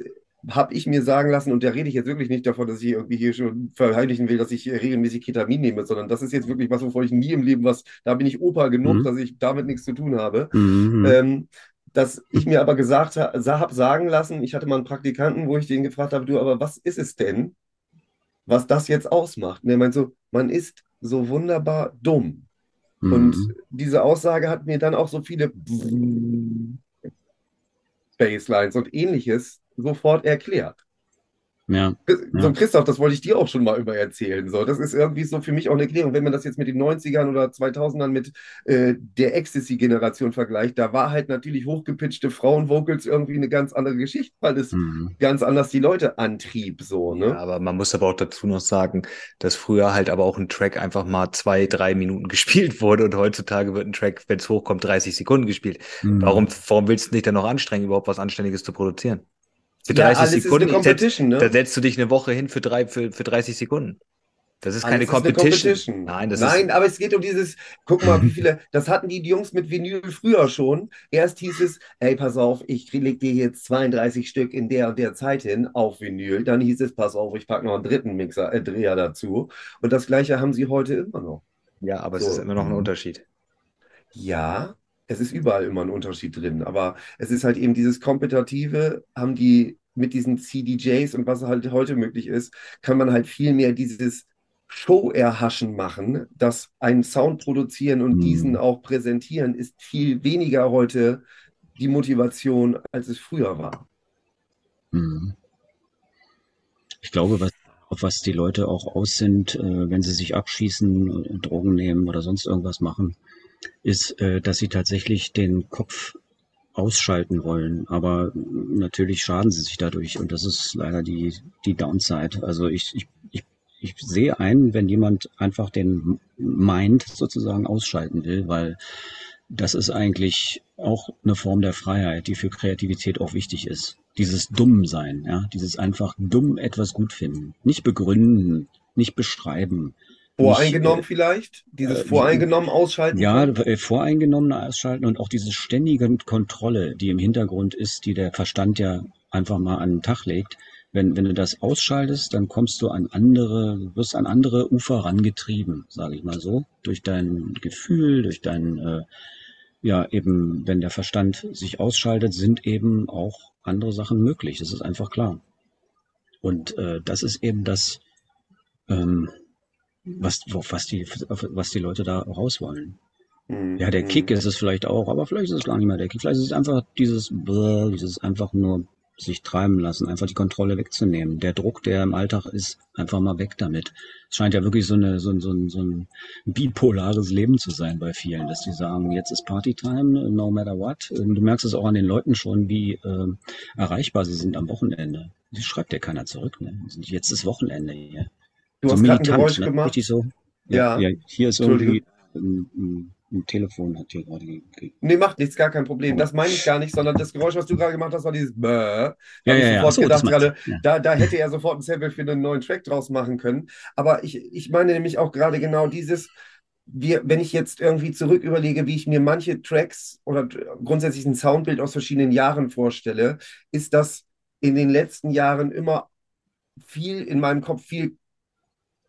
habe ich mir sagen lassen, und da rede ich jetzt wirklich nicht davon, dass ich irgendwie hier schon verheimlichen will, dass ich regelmäßig Ketamin nehme, sondern das ist jetzt wirklich was, wovon ich nie im Leben was, da bin ich Opa genug, mhm. dass ich damit nichts zu tun habe. Mhm. Ähm, dass ich mir aber gesagt habe, habe sagen lassen, ich hatte mal einen Praktikanten, wo ich den gefragt habe, du, aber was ist es denn, was das jetzt ausmacht? Und er meint so, man ist so wunderbar dumm. Mhm. Und diese Aussage hat mir dann auch so viele Baselines und ähnliches sofort erklärt. Ja, so, Christoph, das wollte ich dir auch schon mal über erzählen. So, das ist irgendwie so für mich auch eine Erklärung. Wenn man das jetzt mit den 90ern oder 2000ern mit äh, der Ecstasy-Generation vergleicht, da war halt natürlich hochgepitchte Frauenvocals irgendwie eine ganz andere Geschichte, weil es mhm. ganz anders die Leute antrieb. So, ne? Ja, aber man muss aber auch dazu noch sagen, dass früher halt aber auch ein Track einfach mal zwei, drei Minuten gespielt wurde und heutzutage wird ein Track, wenn es hochkommt, 30 Sekunden gespielt. Mhm. Warum, warum willst du dich dann noch anstrengen, überhaupt was Anständiges zu produzieren? Für 30 ja, Sekunden. Setz, ne? Da setzt du dich eine Woche hin für, drei, für, für 30 Sekunden. Das ist keine alles Competition. Ist Competition. Nein, das Nein, ist... aber es geht um dieses, guck mal, wie viele, das hatten die Jungs mit Vinyl früher schon. Erst hieß es, ey, pass auf, ich leg dir jetzt 32 Stück in der und der Zeit hin auf Vinyl. Dann hieß es, pass auf, ich packe noch einen dritten Mixer, äh, Dreher dazu. Und das gleiche haben sie heute immer noch. Ja, aber so. es ist immer noch ein Unterschied. Ja, es ist überall immer ein Unterschied drin, aber es ist halt eben dieses Kompetitive, haben die mit diesen CDJs und was halt heute möglich ist, kann man halt viel mehr dieses Show-Erhaschen machen, dass einen Sound produzieren und mhm. diesen auch präsentieren, ist viel weniger heute die Motivation, als es früher war. Mhm. Ich glaube, was auf was die Leute auch aus sind, äh, wenn sie sich abschießen, äh, Drogen nehmen oder sonst irgendwas machen, ist, äh, dass sie tatsächlich den Kopf ausschalten wollen. Aber natürlich schaden sie sich dadurch und das ist leider die, die Downside. Also ich, ich, ich, ich sehe ein, wenn jemand einfach den Mind sozusagen ausschalten will, weil das ist eigentlich auch eine Form der Freiheit, die für Kreativität auch wichtig ist. Dieses Dummsein, ja, dieses einfach dumm etwas gut finden, nicht begründen, nicht beschreiben. Voreingenommen nicht, äh, vielleicht? Dieses äh, voreingenommen ausschalten? Ja, äh, voreingenommene ausschalten und auch diese ständige Kontrolle, die im Hintergrund ist, die der Verstand ja einfach mal an den Tag legt. Wenn, wenn du das ausschaltest, dann kommst du an andere, wirst an andere Ufer rangetrieben, sage ich mal so, durch dein Gefühl, durch dein äh, ja, eben, wenn der Verstand sich ausschaltet, sind eben auch andere Sachen möglich. Das ist einfach klar. Und äh, das ist eben das, ähm, was, was, die, was die Leute da raus wollen. Mhm. Ja, der Kick ist es vielleicht auch, aber vielleicht ist es gar nicht mehr der Kick. Vielleicht ist es einfach dieses, dieses einfach nur sich treiben lassen, einfach die Kontrolle wegzunehmen. Der Druck, der im Alltag ist, einfach mal weg damit. Es scheint ja wirklich so, eine, so, ein, so, ein, so ein bipolares Leben zu sein bei vielen, dass die sagen, jetzt ist Partytime, no matter what. Du merkst es auch an den Leuten schon, wie äh, erreichbar sie sind am Wochenende. Die schreibt ja keiner zurück. Ne? Jetzt ist Wochenende hier. Du so hast militant, ein Geräusch ne? gemacht. Richtig so. Ja, ja. ja hier ist irgendwie ein, ein ein Telefon hat hier gerade gekriegt. Nee, macht nichts, gar kein Problem. Das meine ich gar nicht, sondern das Geräusch, was du gerade gemacht hast, war dieses Bäh. Da ja, ja, ich sofort so, gedacht, gerade, ja. da, da hätte er sofort ein Sample für einen neuen Track draus machen können. Aber ich, ich meine nämlich auch gerade genau dieses, wir, wenn ich jetzt irgendwie zurück überlege, wie ich mir manche Tracks oder grundsätzlich ein Soundbild aus verschiedenen Jahren vorstelle, ist das in den letzten Jahren immer viel in meinem Kopf viel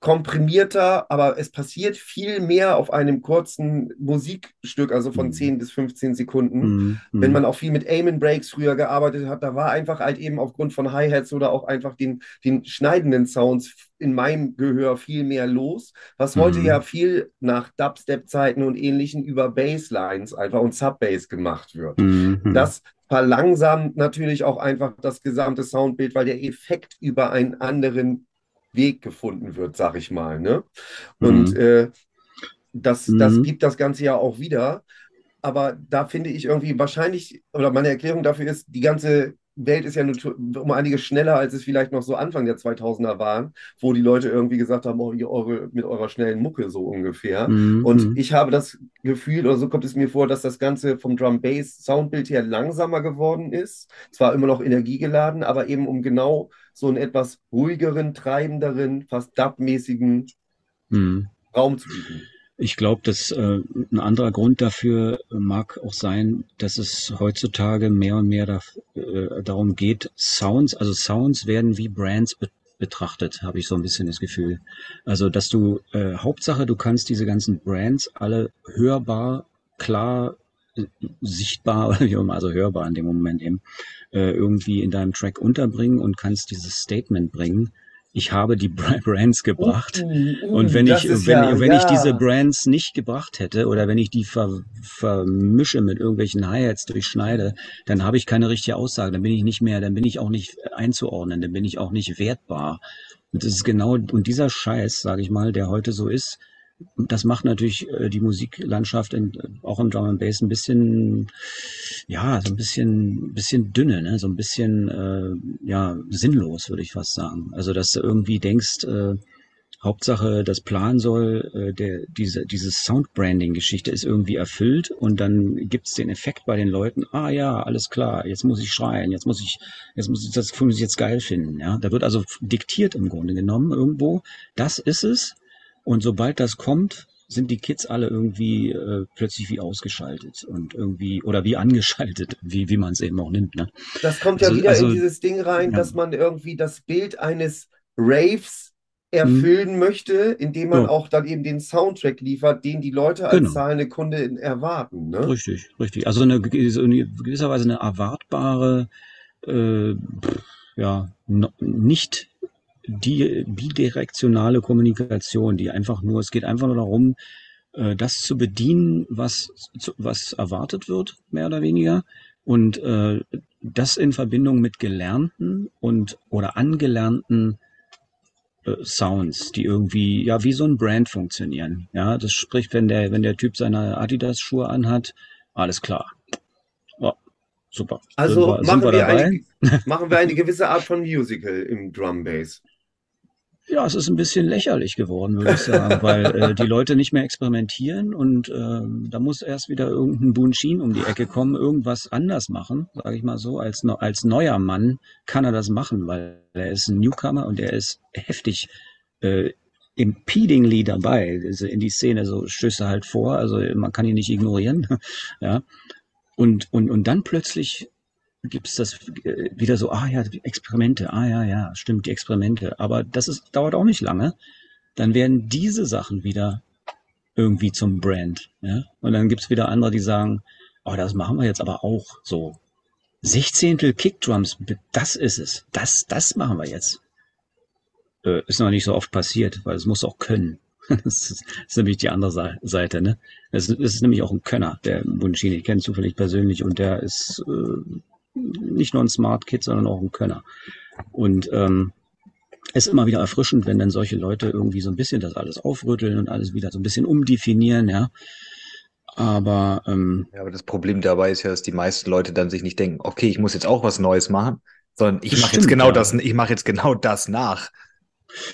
komprimierter, aber es passiert viel mehr auf einem kurzen Musikstück, also von mhm. 10 bis 15 Sekunden. Mhm. Wenn man auch viel mit Aim Breaks früher gearbeitet hat, da war einfach halt eben aufgrund von Hi-Hats oder auch einfach den, den schneidenden Sounds in meinem Gehör viel mehr los, was mhm. heute ja viel nach Dubstep-Zeiten und ähnlichen über Basslines einfach und Subbass gemacht wird. Mhm. Das verlangsamt natürlich auch einfach das gesamte Soundbild, weil der Effekt über einen anderen Weg gefunden wird, sag ich mal. Ne? Und mhm. äh, das, das mhm. gibt das Ganze ja auch wieder. Aber da finde ich irgendwie wahrscheinlich, oder meine Erklärung dafür ist, die ganze Welt ist ja nur um einiges schneller, als es vielleicht noch so Anfang der 2000er waren, wo die Leute irgendwie gesagt haben, oh, ihr eure, mit eurer schnellen Mucke so ungefähr. Mhm. Und mhm. ich habe das Gefühl, oder so kommt es mir vor, dass das Ganze vom Drum Bass Soundbild her langsamer geworden ist. Zwar immer noch energiegeladen, aber eben um genau so einen etwas ruhigeren, treibenderen, fast dub-mäßigen mhm. Raum zu bieten. Ich glaube, dass äh, ein anderer Grund dafür mag auch sein, dass es heutzutage mehr und mehr da, äh, darum geht, Sounds, also Sounds werden wie Brands be betrachtet, habe ich so ein bisschen das Gefühl. Also, dass du, äh, Hauptsache, du kannst diese ganzen Brands alle hörbar, klar, sichtbar oder wie auch immer, also hörbar in dem Moment eben, äh, irgendwie in deinem Track unterbringen und kannst dieses Statement bringen ich habe die Brands gebracht. Uh, uh, und wenn ich, wenn, ja, wenn ja. ich diese Brands nicht gebracht hätte oder wenn ich die ver, vermische mit irgendwelchen Hi-Hats durchschneide, dann habe ich keine richtige Aussage. Dann bin ich nicht mehr, dann bin ich auch nicht einzuordnen, dann bin ich auch nicht wertbar. Und das ist genau, und dieser Scheiß, sage ich mal, der heute so ist, das macht natürlich äh, die Musiklandschaft in, auch im Drum and Bass ein bisschen, ja, so ein bisschen, bisschen dünne, ne? so ein bisschen, äh, ja, sinnlos, würde ich fast sagen. Also, dass du irgendwie denkst, äh, Hauptsache, das Plan soll, äh, der, diese, diese Soundbranding-Geschichte ist irgendwie erfüllt und dann gibt's den Effekt bei den Leuten, ah ja, alles klar, jetzt muss ich schreien, jetzt muss ich, jetzt muss ich, das muss ich jetzt geil finden, ja. Da wird also diktiert im Grunde genommen irgendwo, das ist es, und sobald das kommt, sind die Kids alle irgendwie äh, plötzlich wie ausgeschaltet und irgendwie oder wie angeschaltet, wie, wie man es eben auch nimmt. Ne? Das kommt ja also, wieder also, in dieses Ding rein, ja. dass man irgendwie das Bild eines Raves erfüllen hm. möchte, indem man ja. auch dann eben den Soundtrack liefert, den die Leute als genau. zahlende Kunde erwarten. Ne? Richtig, richtig. Also eine, gewisserweise eine erwartbare, äh, ja, nicht die bidirektionale Kommunikation, die einfach nur, es geht einfach nur darum, äh, das zu bedienen, was, was erwartet wird, mehr oder weniger. Und äh, das in Verbindung mit gelernten und oder angelernten äh, Sounds, die irgendwie ja wie so ein Brand funktionieren. Ja, das spricht, wenn der wenn der Typ seine Adidas Schuhe anhat, alles klar. Oh, super. Also wir- machen, wir eine, machen wir eine gewisse Art von Musical im Drum Bass. Ja, es ist ein bisschen lächerlich geworden, würde ich sagen, weil äh, die Leute nicht mehr experimentieren und ähm, da muss erst wieder irgendein Bunshin um die Ecke kommen, irgendwas anders machen, sage ich mal so. Als, als neuer Mann kann er das machen, weil er ist ein Newcomer und er ist heftig äh, impedingly dabei. Also in die Szene so Schüsse halt vor, also man kann ihn nicht ignorieren. ja. Und, und, und dann plötzlich gibt's das äh, wieder so, ah ja, die Experimente, ah ja, ja, stimmt, die Experimente. Aber das ist, dauert auch nicht lange. Dann werden diese Sachen wieder irgendwie zum Brand. Ja? Und dann gibt's wieder andere, die sagen, oh, das machen wir jetzt aber auch so. Sechzehntel Kickdrums, das ist es. Das, das machen wir jetzt. Äh, ist noch nicht so oft passiert, weil es muss auch können. Das ist, das ist nämlich die andere Seite, ne? Es ist, es nämlich auch ein Könner, der Bunchini. Ich kenne zufällig persönlich und der ist äh, nicht nur ein Smart Kid, sondern auch ein Könner. Und ähm, es ist immer wieder erfrischend, wenn dann solche Leute irgendwie so ein bisschen das alles aufrütteln und alles wieder so ein bisschen umdefinieren, ja. Aber ähm, Ja, aber das Problem dabei ist ja, dass die meisten Leute dann sich nicht denken, okay, ich muss jetzt auch was Neues machen, sondern ich mache jetzt genau ja. das, ich mache jetzt genau das nach.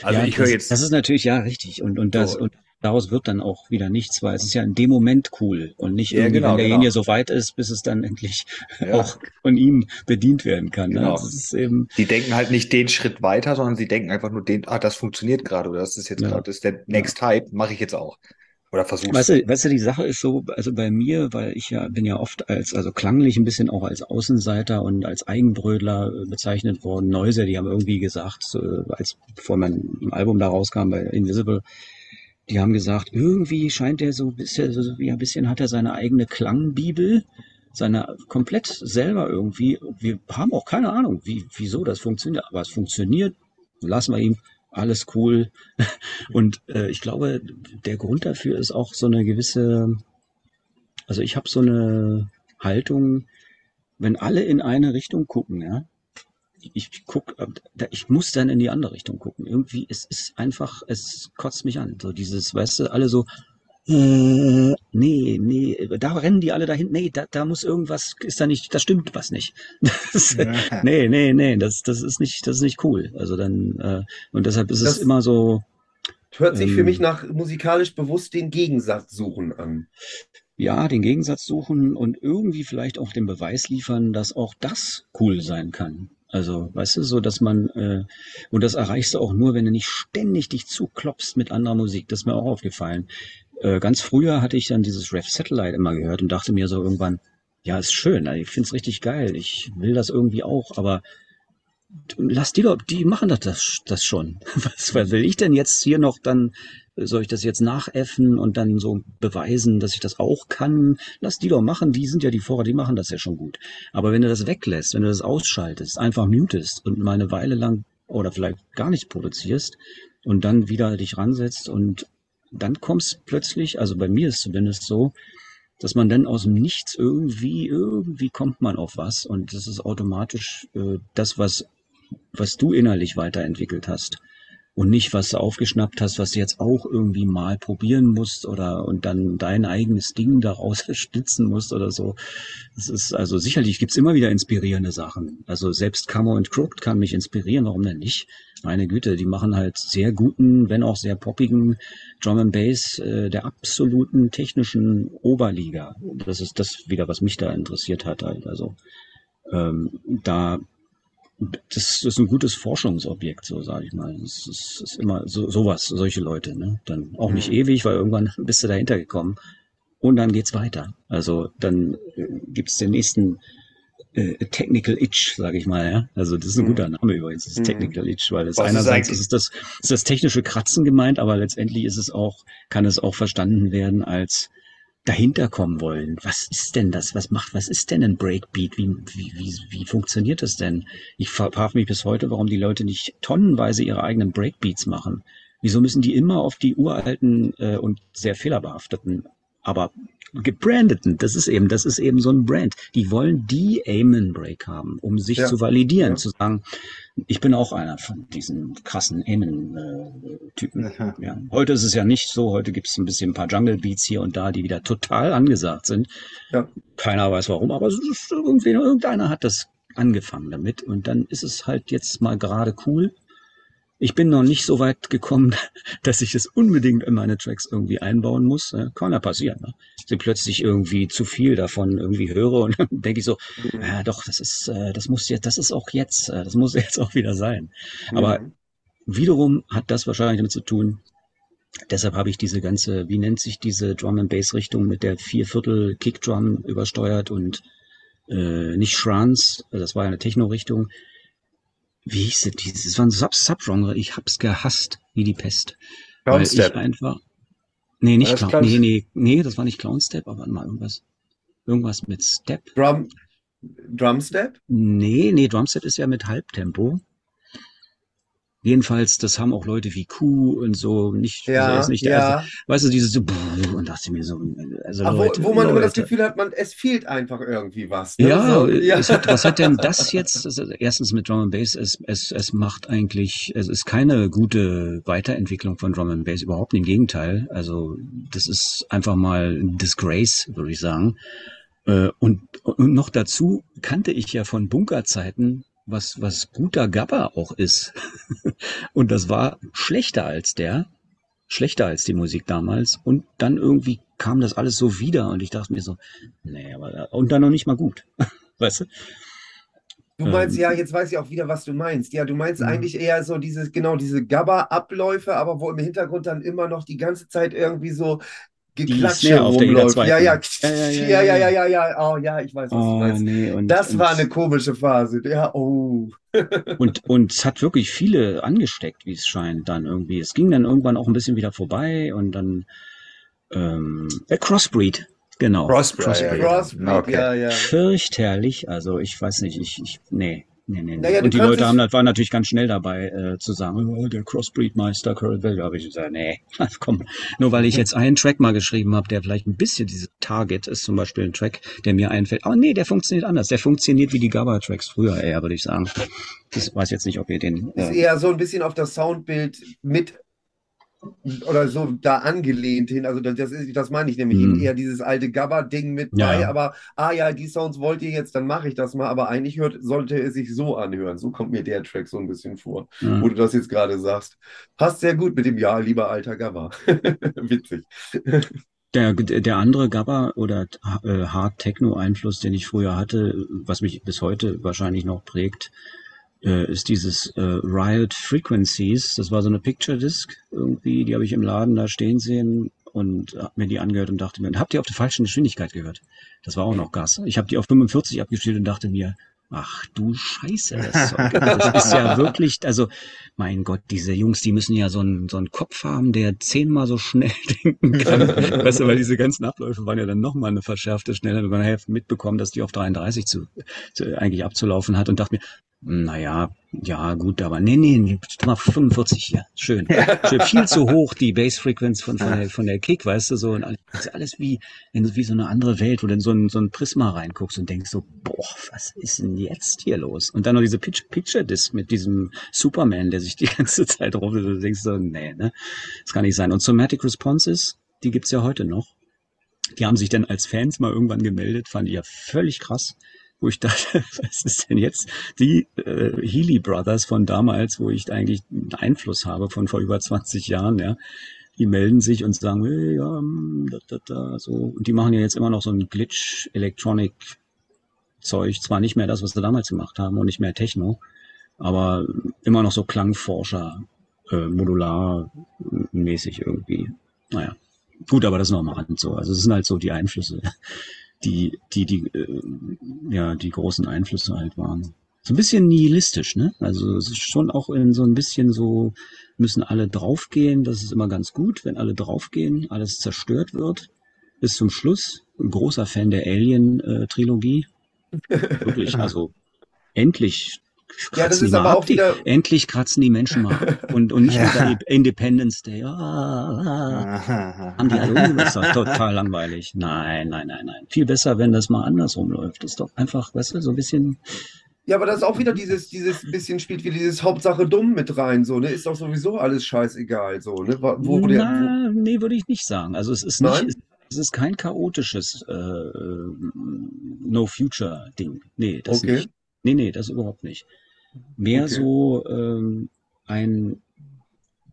Also ja, ich höre jetzt, Das ist natürlich ja richtig. Und, und das So. und daraus wird dann auch wieder nichts, weil es ist ja in dem Moment cool und nicht Ja, irgendwie, genau, wenn derjenige genau. so weit ist, bis es dann endlich Ja. auch von ihm bedient werden kann. Genau. Ne? Ist eben, die denken halt nicht den Schritt weiter, sondern sie denken einfach nur den, ah, das funktioniert gerade oder das ist jetzt Ja. gerade, das ist der Next Hype, mache ich jetzt auch. Oder versuch's. Weißt du, weißt du, die Sache ist so, also bei mir, weil ich ja bin ja oft als, also klanglich ein bisschen auch als Außenseiter und als Eigenbrödler äh, bezeichnet worden. Neuse, die haben irgendwie gesagt, als bevor mein Album da rauskam bei Invisible, die haben gesagt, irgendwie scheint der so ein bisschen, so wie ein bisschen hat er seine eigene Klangbibel, seine komplett selber irgendwie. Wir haben auch keine Ahnung, wie, wieso das funktioniert, aber es funktioniert. Lassen wir ihm. Alles cool. Und äh, ich glaube, der Grund dafür ist auch so eine gewisse, also ich habe so eine Haltung, wenn alle in eine Richtung gucken, ja, ich guck, äh, ich muss dann in die andere Richtung gucken. Irgendwie, es ist einfach, es kotzt mich an. So dieses, weißt du, alle so, äh, nee, nee, da rennen die alle dahin, nee, da, da muss irgendwas, ist da nicht, da stimmt was nicht. Das, nee, nee, nee, das, das ist nicht, das ist nicht cool. Also dann, äh, und deshalb ist Das- es immer so, Hört sich für Ähm. mich nach musikalisch bewusst den Gegensatz suchen an. ja, den Gegensatz suchen und irgendwie vielleicht auch den Beweis liefern, dass auch das cool sein kann. Also, weißt du, so, dass man, äh, und das erreichst du auch nur, wenn du nicht ständig dich zuklopfst mit anderer Musik. Das ist mir auch aufgefallen. Äh, ganz früher hatte ich dann dieses Rev Satellite immer gehört und dachte mir so irgendwann, ja, ist schön, ich find's richtig geil, ich will das irgendwie auch, aber lass die doch, die machen das, das, das schon. Was, was will ich denn jetzt hier noch dann, soll ich das jetzt nachäffen und dann so beweisen, dass ich das auch kann? Lass die doch machen, die sind ja die Vorrat, die machen das ja schon gut. Aber wenn du das weglässt, wenn du das ausschaltest, einfach mutest und mal eine Weile lang oder vielleicht gar nicht produzierst und dann wieder dich ransetzt und dann kommst plötzlich, also bei mir ist zumindest so, dass man dann aus dem Nichts irgendwie, irgendwie kommt man auf was und das ist automatisch äh, das, was, was du innerlich weiterentwickelt hast und nicht, was du aufgeschnappt hast, was du jetzt auch irgendwie mal probieren musst oder und dann dein eigenes Ding daraus stützen musst oder so. Das ist also sicherlich gibt's immer wieder inspirierende Sachen. Also selbst Camo und Crooked kann mich inspirieren, warum denn nicht? Meine Güte, die machen halt sehr guten, wenn auch sehr poppigen Drum and Bass äh, der absoluten technischen Oberliga. Das ist das wieder, was mich da interessiert hat halt. Also ähm, da das ist ein gutes Forschungsobjekt, so sage ich mal. Es ist, ist immer so sowas, solche Leute, ne? Dann auch nicht Mhm. ewig, weil irgendwann bist du dahinter gekommen und dann geht's weiter. Also dann äh, gibt's den nächsten äh, Technical Itch, sage ich mal, ja. Also das ist ein Mhm. guter Name übrigens, das Mhm. Technical Itch, weil es ist einerseits ist es das, ist das technische Kratzen gemeint, aber letztendlich ist es auch, kann es auch verstanden werden als dahinter kommen wollen. Was ist denn das? Was macht, was ist denn ein Breakbeat? Wie, wie, wie, wie funktioniert das denn? Ich frage mich bis heute, warum die Leute nicht tonnenweise ihre eigenen Breakbeats machen. Wieso müssen die immer auf die uralten äh, und sehr fehlerbehafteten, aber gebrandeten. Das ist eben, das ist eben so ein Brand. Die wollen die Amen Break haben, um sich Ja. zu validieren, Ja. zu sagen, ich bin auch einer von diesen krassen Amen-Typen. Ja. ja. Heute ist es ja nicht so. Heute gibt es ein bisschen ein paar Jungle Beats hier und da, die wieder total angesagt sind. Ja. Keiner weiß warum, aber irgendwie, irgendeiner hat das angefangen damit und dann ist es halt jetzt mal gerade cool. Ich bin noch nicht so weit gekommen, dass ich es unbedingt in meine Tracks irgendwie einbauen muss. Äh, Kann ja passieren, ne? Dass ich plötzlich irgendwie zu viel davon irgendwie höre und dann denke ich so, ja doch, das ist, äh, das muss jetzt, das ist auch jetzt, äh, das muss jetzt auch wieder sein. Aber Mhm. wiederum hat das wahrscheinlich damit zu tun, deshalb habe ich diese ganze, wie nennt sich diese Drum and Bass Richtung mit der Vierviertel Kickdrum übersteuert und äh, nicht Shrans, das war ja eine Techno-Richtung. Wie hieß es? dieses? Das war ein Sub- Subgenre. Ich hab's gehasst, wie die Pest. Clownstep. einfach. Nee, nicht Clown. Clown- Nee, nee, nee, das war nicht Clown Step, aber mal irgendwas. Irgendwas mit Step. Drum, Drumstep? Nee, nee, Drumset ist ja mit Halbtempo. Jedenfalls, das haben auch Leute wie Q und so nicht, also Ja, ist nicht ja. also, weißt du, dieses so, und dachte mir so, also Aber Leute, wo, wo man immer das Leute. Gefühl hat, man, es fehlt einfach irgendwie was. ne? Ja, So, Es hat, was hat denn das jetzt? Ist, erstens mit Drum and Bass, es, es, es macht eigentlich, es ist keine gute Weiterentwicklung von Drum and Bass, überhaupt im Gegenteil. Also das ist einfach mal ein Disgrace, würde ich sagen. Äh, Und, und noch dazu kannte ich ja von Bunkerzeiten, was, was guter Gabber auch ist. Und das war schlechter als der, schlechter als die Musik damals. Und dann irgendwie kam das alles so wieder und ich dachte mir so, nee, aber, und dann noch nicht mal gut. Weißt du? Du meinst, Ähm, ja, jetzt weiß ich auch wieder, was du meinst. Ja, du meinst Mhm. eigentlich eher so dieses, genau, diese Gabba-Abläufe, aber wo im Hintergrund dann immer noch die ganze Zeit irgendwie so Geklatsche Snare auf der rumläuft. Ja, ja, ja, Ja, ja, ja, ja, ja, ja, ja, Oh, ja, ich weiß, was du Oh, meinst. nee, und, Das und, war eine komische Phase. Ja, oh. und, und es hat wirklich viele angesteckt, wie es scheint, dann irgendwie. Es ging dann irgendwann auch ein bisschen wieder vorbei und dann, ähm, äh, Crossbreed, genau. Crossbreed, Crossbreed. ja, ja. Crossbreed, Okay. ja, ja. Fürchterlich, also ich weiß nicht, ich, ich, nee. Nee, nee, nee. Naja, und die Leute haben, waren natürlich ganz schnell dabei äh, zu sagen, oh, der Crossbreed-Meister, Value. habe ich gesagt, nee, komm. Nur weil ich jetzt einen Track mal geschrieben habe, der vielleicht ein bisschen dieses Target ist, zum Beispiel ein Track, der mir einfällt. Aber nee, der funktioniert anders. Der funktioniert wie die Gabba-Tracks früher eher, würde ich sagen. Ich weiß jetzt nicht, ob ihr den... Ist Äh, eher so ein bisschen auf das Soundbild mit oder so da angelehnt hin. Also das, ist, das meine ich nämlich Mhm. eher dieses alte Gabba-Ding mit Ja. bei, aber ah ja, die Sounds wollt ihr jetzt, dann mache ich das mal, aber eigentlich hört, sollte es sich so anhören. So kommt mir der Track so ein bisschen vor, ja. wo du das jetzt gerade sagst. Passt sehr gut mit dem Ja, lieber alter Gabba. Witzig. Der, der andere Gabba oder äh, Hard Techno Einfluss, den ich früher hatte, was mich bis heute wahrscheinlich noch prägt, äh, ist dieses äh, Riot Frequencies. Das war so eine Picture Disc irgendwie, die habe ich im Laden da stehen sehen und habe mir die angehört und dachte mir, habt ihr auf der falschen Geschwindigkeit gehört? Das war auch noch Gas. Ich habe die auf 45 abgestellt und dachte mir, ach du Scheiße, das, Zeug, das ist ja wirklich, also mein Gott, diese Jungs, die müssen ja so einen, so einen Kopf haben, der zehnmal so schnell denken kann. weißt du, weil diese ganzen Abläufe waren ja dann nochmal eine verschärfte Schneller. Man hat mitbekommen, dass die auf 33 zu, zu, eigentlich abzulaufen hat und dachte mir, naja, ja, gut, aber nee, nee, nee, mal 45 hier. Schön. Schön. Viel zu hoch, die Bass-Frequenz von, von, der, von der Kick, weißt du, so. Und alles, das ist alles wie, wie so eine andere Welt, wo du in so ein, so ein Prisma reinguckst und denkst so, boah, was ist denn jetzt hier los? Und dann noch diese Pitch, Picture Disc mit diesem Superman, der sich die ganze Zeit rum, du denkst so, nee, ne, das kann nicht sein. Und Somatic Responses, die gibt's ja heute noch. Die haben sich dann als Fans mal irgendwann gemeldet, fand ich ja völlig krass wo ich dachte, was ist denn jetzt die äh, Healy Brothers von damals, wo ich eigentlich einen Einfluss habe von vor über 20 Jahren, ja. Die melden sich und sagen, hey, ja, mm, da, da, da, so. Und die machen ja jetzt immer noch so ein Glitch Electronic Zeug. Zwar nicht mehr das, was sie damals gemacht haben und nicht mehr Techno, aber immer noch so Klangforscher, äh, modular mäßig irgendwie. Naja. Gut, aber das ist nochmal an so. Also es sind halt so die Einflüsse die, die, die, äh, ja, die großen Einflüsse halt waren. So ein bisschen nihilistisch, ne? Also es ist schon auch in so ein bisschen so, müssen alle draufgehen, das ist immer ganz gut, wenn alle draufgehen, alles zerstört wird. Bis zum Schluss. Ein großer Fan der Alien-Trilogie. Wirklich, also endlich Ja, das ist aber auch die, wieder. endlich kratzen die Menschen mal ab. Und, und nicht Ja. mit Independence Day. Ah. Haben die alle ist total langweilig. Nein, nein, nein, nein. Viel besser, wenn das mal andersrum läuft. Das ist doch einfach, weißt du, so ein bisschen. Ja, aber das ist auch wieder dieses, dieses bisschen spielt wie dieses Hauptsache dumm mit rein, so, ne? Ist doch sowieso alles scheißegal, so, ne? Wo, wo der, wo, Na, nee, würde ich nicht sagen. Also es ist Nein? nicht, es ist kein chaotisches äh, No-Future-Ding. Nee, das Okay. nicht. Nee, nee, das überhaupt nicht. Mehr Okay. so ähm, ein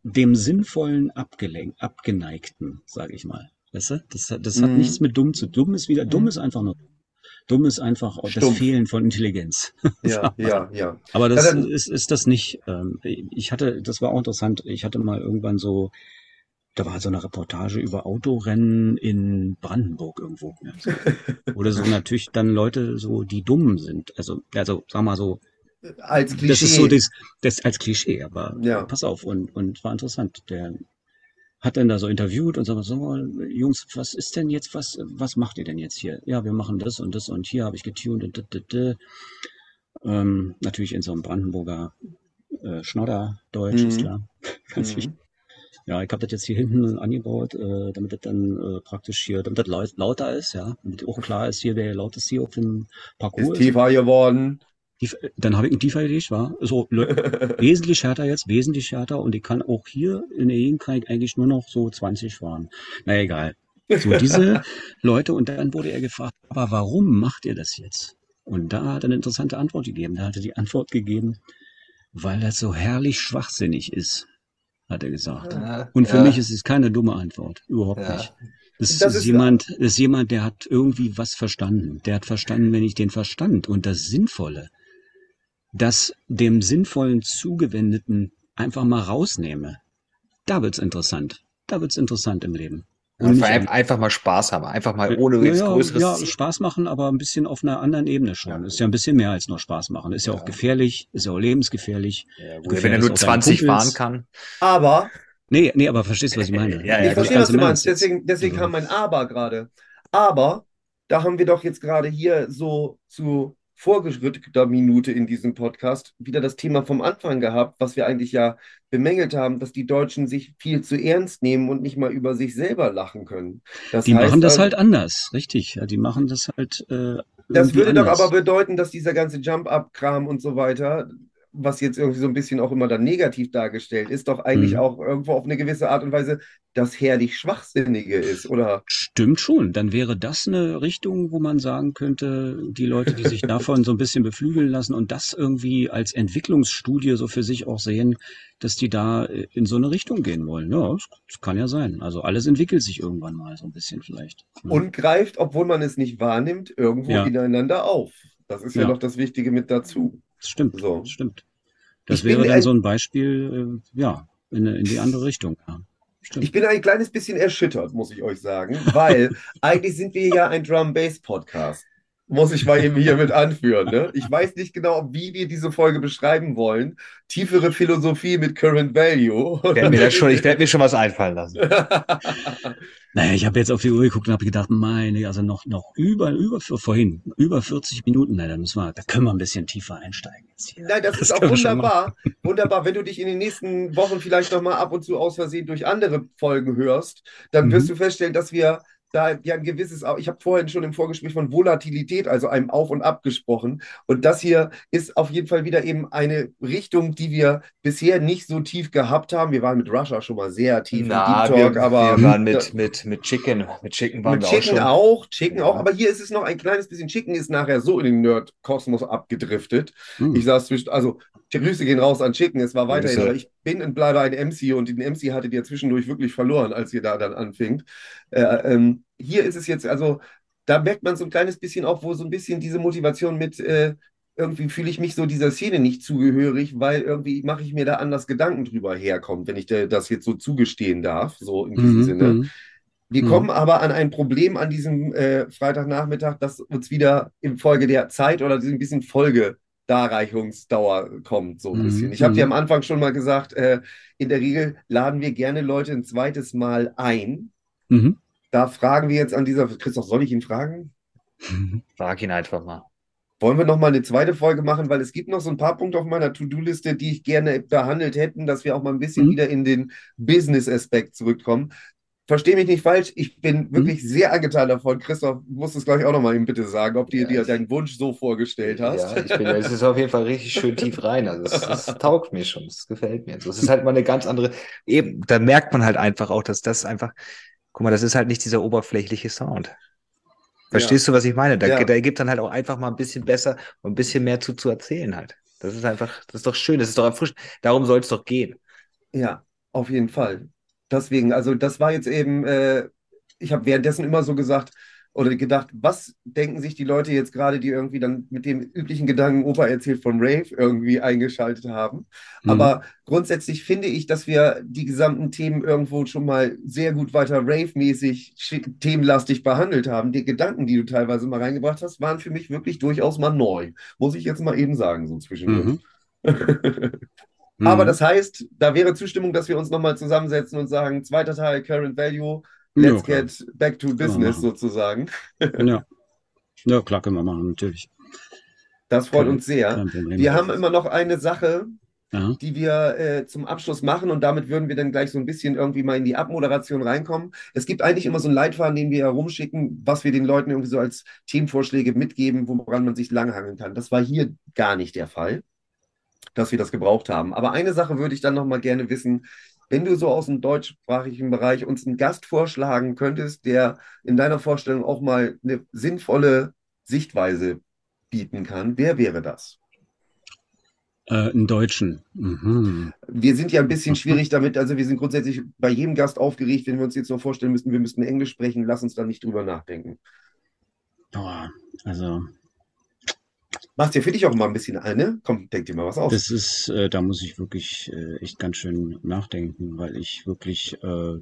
dem Sinnvollen abgelenk, abgeneigten, sage ich mal. Weißt du? Das, hat- das hat Mhm. nichts mit dumm zu tun. Dumm ist wieder, dumm ist einfach nur. Dumm ist einfach auch das. Fehlen von Intelligenz. ja, ja, ja. Aber das Ja, dann- ist, ist das nicht. Ähm, ich hatte, das war auch interessant. Ich hatte mal irgendwann so, da war so eine Reportage über Autorennen in Brandenburg irgendwo. So. Oder so natürlich dann Leute so, die dumm sind. Also, also sag mal so, Als Klischee. das ist so das, das als Klischee, aber Ja. pass auf und, und war interessant. Der hat dann da so interviewt und sagt, so, Jungs, was ist denn jetzt, was, was macht ihr denn jetzt hier? Ja, wir machen das und das und hier habe ich getuned und dit, dit, dit. Ähm, natürlich in so einem Brandenburger äh, Schnodder-Deutsch, ist Mhm. klar. Ganz Mhm. wichtig. Ja, ich habe das jetzt hier hinten angebaut, äh, damit das dann äh, praktisch hier, damit das laut, lauter ist, ja, damit auch klar ist hier, wer laut ist hier auf dem Parcours. Ist tiefer geworden. Tief, dann habe ich einen tiefer gelegt, war so wesentlich härter jetzt, wesentlich härter und ich kann auch hier in der Gegend kann ich eigentlich nur noch so 20 fahren. Na egal. So diese Leute und dann wurde er gefragt, aber warum macht ihr das jetzt? Und da hat er eine interessante Antwort gegeben. Da hat er die Antwort gegeben, weil das so herrlich schwachsinnig ist, hat er gesagt. Ja, Und für ja. mich ist es keine dumme Antwort, überhaupt Ja. nicht. Das, Das ist- jemand, das ist jemand, der hat irgendwie was verstanden. Der hat verstanden, wenn ich den Verstand und das Sinnvolle, das dem Sinnvollen zugewendeten einfach mal rausnehme, da wird's interessant. Da wird's interessant im Leben. Und Einfach, einfach mal Spaß haben, einfach mal ohne ja, jetzt ja, größeres ja. Spaß machen, aber ein bisschen auf einer anderen Ebene schon. Ist ja ein bisschen mehr als nur Spaß machen. Ist ja, auch Ja. gefährlich, ist ja auch lebensgefährlich. Ja, gut, wenn er nur gefährdest auch deine 20 fahren kann. Aber Nee, nee, aber verstehst du, was ich meine? Ja, ja, ich verstehe, was du im meinst. Deswegen, deswegen Also- kam mein Aber gerade. Aber da haben wir doch jetzt gerade hier so zu vorgeschrittener Minute in diesem Podcast wieder das Thema vom Anfang gehabt, was wir eigentlich ja bemängelt haben, dass die Deutschen sich viel zu ernst nehmen und nicht mal über sich selber lachen können. Das Die heißt machen das also- halt anders, richtig. Ja, die machen das halt. Äh, Das würde doch anders. aber bedeuten, dass dieser ganze Jump-Up-Kram und so weiter, was jetzt irgendwie so ein bisschen auch immer dann negativ dargestellt ist, doch eigentlich Mhm. auch irgendwo auf eine gewisse Art und Weise das herrlich Schwachsinnige ist, oder? Stimmt schon. Dann wäre das eine Richtung, wo man sagen könnte, die Leute, die sich davon so ein bisschen beflügeln lassen und das irgendwie als Entwicklungsstudie so für sich auch sehen, dass die da äh, in so eine Richtung gehen wollen. Ja, das, kann ja sein. Also alles entwickelt sich irgendwann mal so ein bisschen vielleicht. Ja. Und greift, obwohl man es nicht wahrnimmt, irgendwo Ja. ineinander auf. Das ist ja, Ja. noch das Wichtige mit dazu. Das stimmt. So. Das stimmt. Das Ich bin wäre dann so ein Beispiel, äh, ja, in, in die andere Richtung. Ja. Stimmt. Ich bin ein kleines bisschen erschüttert, muss ich euch sagen, weil eigentlich sind wir ja ein Drum-Bass-Podcast. Muss ich mal eben hier mit anführen. Ne? Ich weiß nicht genau, wie wir diese Folge beschreiben wollen. Tiefere Philosophie mit Current Value. Ich werde mir, das schon, ich werd mir schon was einfallen lassen. Naja, ich habe jetzt auf die Uhr geguckt und habe gedacht, meine, also noch, noch über, über, vorhin, über 40 Minuten, na, da müssen wir, da können wir ein bisschen tiefer einsteigen jetzt hier. Nein, das, ist auch wunderbar. Wunderbar. Wenn du dich in den nächsten Wochen vielleicht nochmal ab und zu aus Versehen durch andere Folgen hörst, dann wirst Mhm. du feststellen, dass wir da ja ein gewisses, ich habe vorhin schon im Vorgespräch von Volatilität, also einem Auf und Ab gesprochen. Und das hier ist auf jeden Fall wieder eben eine Richtung, die wir bisher nicht so tief gehabt haben. Wir waren mit Russia schon mal sehr tief Na, im Deep Talk, wir, aber wir waren mit, mit, mit Chicken. Mit Chicken waren mit wir auch Chicken schon. auch, Chicken Ja. auch, aber hier ist es noch ein kleines bisschen. Chicken ist nachher so in den Nerd-Kosmos abgedriftet. Hm. Ich saß zwischen, also die Grüße gehen raus an Chicken, es war weiterhin, ich bin und bleibe ein MC und den MC hattet ihr zwischendurch wirklich verloren, als ihr da dann anfingt. Äh, ähm, hier ist es jetzt, also da merkt man so ein kleines bisschen auch, wo so ein bisschen diese Motivation mit, äh, irgendwie fühle ich mich so dieser Szene nicht zugehörig, weil irgendwie mache ich mir da anders Gedanken drüber herkommt, wenn ich das jetzt so zugestehen darf, so in diesem Mhm, Sinne. mhm. Wir Mhm. kommen aber an ein Problem an diesem äh, Freitagnachmittag, das uns wieder in Folge der Zeit oder diesem bisschen Folgedarreichungsdauer kommt, so ein Mhm, bisschen. Ich habe dir mhm. am Anfang schon mal gesagt, äh, in der Regel laden wir gerne Leute ein zweites Mal ein. Mhm. Da fragen wir jetzt an dieser, Christoph, soll ich ihn fragen? Frag ihn einfach mal. Wollen wir noch mal eine zweite Folge machen, weil es gibt noch so ein paar Punkte auf meiner To-Do-Liste, die ich gerne behandelt hätten, dass wir auch mal ein bisschen Mhm. wieder in den Business-Aspekt zurückkommen. Verstehe mich nicht falsch, ich bin wirklich sehr angetan davon. Christoph, du musst es gleich auch noch mal eben bitte sagen, ob du Ja, dir deinen Wunsch so vorgestellt hast. Ja, ich bin, es ist auf jeden Fall richtig schön tief rein. Also es, es taugt mir schon, es gefällt mir. Also es ist halt mal eine ganz andere, eben, da merkt man halt einfach auch, dass das einfach, guck mal, das ist halt nicht dieser oberflächliche Sound. Verstehst du, was ich meine? Da, Ja. da gibt dann halt auch einfach mal ein bisschen besser und ein bisschen mehr zu, zu erzählen halt. Das ist einfach, das ist doch schön, das ist doch erfrischend. Darum soll es doch gehen. Ja, auf jeden Fall. Deswegen, also das war jetzt eben, äh, ich habe währenddessen immer so gesagt oder gedacht, was denken sich die Leute jetzt gerade, die irgendwie dann mit dem üblichen Gedanken Opa erzählt von Rave irgendwie eingeschaltet haben. Mhm. Aber grundsätzlich finde ich, dass wir die gesamten Themen irgendwo schon mal sehr gut weiter Rave-mäßig themenlastig behandelt haben. Die Gedanken, die du teilweise mal reingebracht hast, waren für mich wirklich durchaus mal neu. Muss ich jetzt mal eben sagen, so zwischendurch. Mhm. Aber Mhm. das heißt, da wäre Zustimmung, dass wir uns nochmal zusammensetzen und sagen, zweiter Teil, Current Value, Ja, let's klar. get back to business sozusagen. Ja. ja, klar können wir machen, natürlich. Das freut Kein- uns sehr. Wir haben immer noch eine Sache, ja. die wir äh, zum Abschluss machen und damit würden wir dann gleich so ein bisschen irgendwie mal in die Abmoderation reinkommen. Es gibt eigentlich immer so einen Leitfaden, den wir herumschicken, was wir den Leuten irgendwie so als Themenvorschläge mitgeben, woran man sich langhangeln kann. Das war hier gar nicht der Fall, dass wir das gebraucht haben. Aber eine Sache würde ich dann noch mal gerne wissen, wenn du so aus dem deutschsprachigen Bereich uns einen Gast vorschlagen könntest, der in deiner Vorstellung auch mal eine sinnvolle Sichtweise bieten kann, wer wäre das? Äh, einen Deutschen. Mhm. Wir sind ja ein bisschen schwierig damit, also wir sind grundsätzlich bei jedem Gast aufgeregt, wenn wir uns jetzt noch vorstellen müssten, wir müssten Englisch sprechen, lass uns da nicht drüber nachdenken. Boah, also Machst dir für dich auch mal ein bisschen eine? Komm, denk dir mal was aus. das ist, äh, da muss ich wirklich äh, echt ganz schön nachdenken, weil ich wirklich, äh,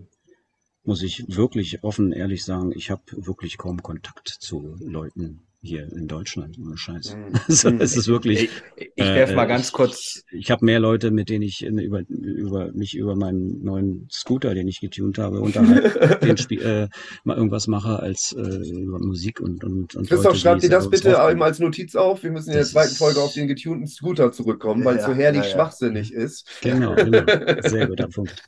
muss ich wirklich offen ehrlich sagen, ich habe wirklich kaum Kontakt zu Leuten hier in Deutschland, ohne Scheiß. Mhm. Also es ist wirklich. Ich, ich werfe Äh, mal ganz ich, kurz, Ich, ich habe mehr Leute, mit denen ich in, über, über mich über meinen neuen Scooter, den ich getunt habe, unterhalte, den Spiel, äh, mal irgendwas mache, als äh, über Musik und und und Christoph, Leute, schreib die dir das bitte eben als Notiz auf. Wir müssen in der Das zweiten Folge auf den getunten Scooter zurückkommen, weil es so herrlich ja. schwachsinnig ist. Genau, genau. Sehr guter Punkt.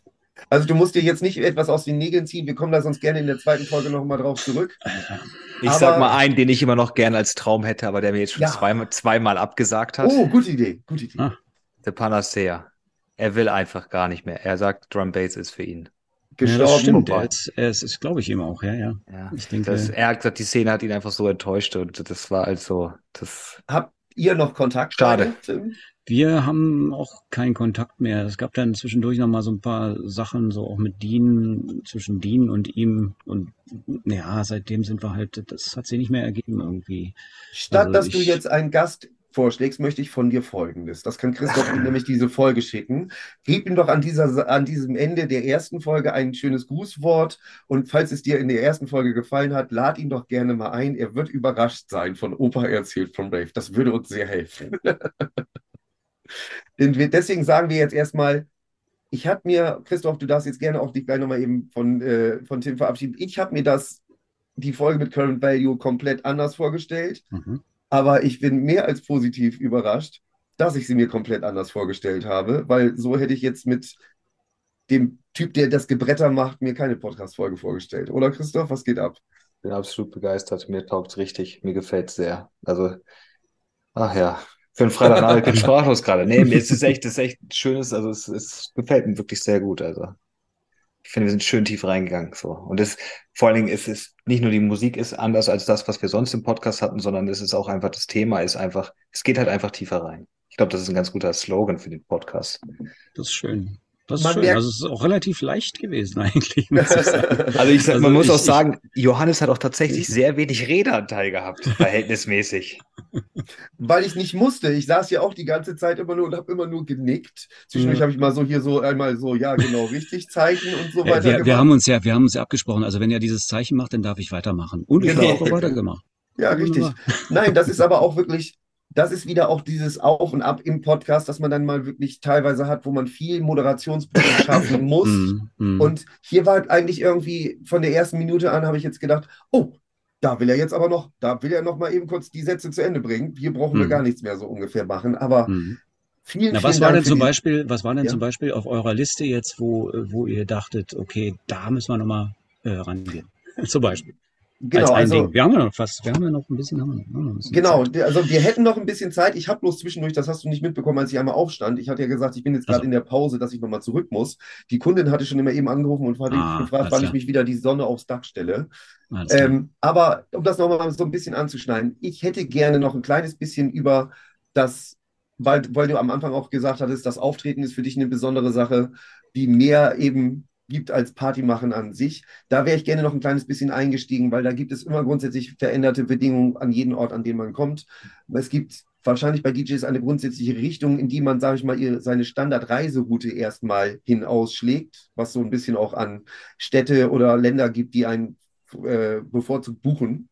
Also du musst dir jetzt nicht etwas aus den Nägeln ziehen. Wir kommen da sonst gerne in der zweiten Folge nochmal drauf zurück. ich aber- sag mal einen, den ich immer noch gerne als Traum hätte, aber der mir jetzt schon Ja. zweimal, zweimal abgesagt hat. Oh, gute Idee, gute Idee. Ah. Der Panacea. Er will einfach gar nicht mehr. Er sagt, Drum Bass ist für ihn. Ja, das Gestorben. stimmt. Er ist, er ist, ist glaube ich, ihm auch, ja, ja. Ja. Ich denke, Das, er hat gesagt, die Szene hat ihn einfach so enttäuscht und das war also, das, Habt ihr noch Kontakt? Schade. beide, Tim? Wir haben auch keinen Kontakt mehr. Es gab dann zwischendurch noch mal so ein paar Sachen, so auch mit Dean, zwischen Dean und ihm. Und ja, seitdem sind wir halt, das hat sich nicht mehr ergeben irgendwie. Statt Also dass du ich- jetzt einen Gast vorschlägst, möchte ich von dir Folgendes. Das kann Christoph ihm nämlich diese Folge schicken. Gib ihm doch an, dieser, an diesem Ende der ersten Folge ein schönes Grußwort. Und falls es dir in der ersten Folge gefallen hat, lad ihn doch gerne mal ein. Er wird überrascht sein von Opa erzählt von Brave. Das würde uns sehr helfen. Denn wir, deswegen sagen wir jetzt erstmal, ich habe mir, Christoph, du darfst jetzt gerne auch dich gleich nochmal eben von, äh, von Tim verabschieden. Ich habe mir das, die Folge mit Current Value komplett anders vorgestellt. Mhm. Aber ich bin mehr als positiv überrascht, dass ich sie mir komplett anders vorgestellt habe, weil so hätte ich jetzt mit dem Typ, der das Gebretter macht, mir keine Podcast-Folge vorgestellt. Oder Christoph, was geht ab? bin absolut begeistert. Mir taugt's richtig. Mir gefällt's sehr. Also, ach ja, für einen bin ich sprachlos gerade. Nee, mir ist es echt, es ist echt schönes, also es, es gefällt mir wirklich sehr gut. Also, ich finde, wir sind schön tief reingegangen, so. Und es, vor allen Dingen ist es nicht nur die Musik ist anders als das, was wir sonst im Podcast hatten, sondern es ist auch einfach, das Thema ist einfach, es geht halt einfach tiefer rein. Ich glaube, das ist ein ganz guter Slogan für den Podcast. Das ist schön. Das ist Man schön. merkt- Also es ist auch relativ leicht gewesen eigentlich, muss ich sagen. Also ich sag, Also man muss ich- auch ich- sagen, Johannes hat auch tatsächlich sehr wenig Redeanteil gehabt, verhältnismäßig. Weil ich nicht musste. Ich saß ja auch die ganze Zeit immer nur und habe immer nur genickt. Zwischendurch Ja. habe ich mal so hier so einmal so, ja, genau, richtig Zeichen und so weiter wir, wir gemacht. haben uns ja, wir haben uns ja abgesprochen. Also wenn er dieses Zeichen macht, dann darf ich weitermachen. Und ich Genau. habe auch weitergemacht. Ja, richtig. Nein, das ist aber auch wirklich, das ist wieder auch dieses Auf und Ab im Podcast, dass man dann mal wirklich teilweise hat, wo man viel Moderationsproben schaffen muss. Mhm, mhm. Und hier war eigentlich irgendwie von der ersten Minute an, habe ich jetzt gedacht, oh, Da will er jetzt aber noch, da will er noch mal eben kurz die Sätze zu Ende bringen. Hier brauchen wir Mhm. gar nichts mehr so ungefähr machen. Aber vielen, Na, vielen was war Dank denn zum Beispiel, was war denn Ja. zum Beispiel auf eurer Liste jetzt, wo, wo ihr dachtet, okay, da müssen wir nochmal äh, rangehen? zum Beispiel. Genau, also. Wir haben ja noch fast, wir haben ja noch ein bisschen, haben wir noch, ein bisschen Genau, Zeit. also wir hätten noch ein bisschen Zeit. Ich habe bloß zwischendurch, das hast du nicht mitbekommen, als ich einmal aufstand. Ich hatte ja gesagt, ich bin jetzt gerade Also. in der Pause, dass ich nochmal zurück muss. Die Kundin hatte schon immer eben angerufen und hatte Ah, gefragt, wann ich klar. mich wieder die Sonne aufs Dach stelle. Ähm, aber um das nochmal so ein bisschen anzuschneiden, ich hätte gerne noch ein kleines bisschen über das, weil, weil du am Anfang auch gesagt hattest, das Auftreten ist für dich eine besondere Sache, die mehr eben gibt als Party machen an sich. Da wäre ich gerne noch ein kleines bisschen eingestiegen, weil da gibt es immer grundsätzlich veränderte Bedingungen an jedem Ort, an den man kommt. Es gibt wahrscheinlich bei DJs eine grundsätzliche Richtung, in die man, sage ich mal, ihre, seine Standardreiseroute erstmal hin ausschlägt, was so ein bisschen auch an Städte oder Länder gibt, die einen äh, bevorzugt buchen,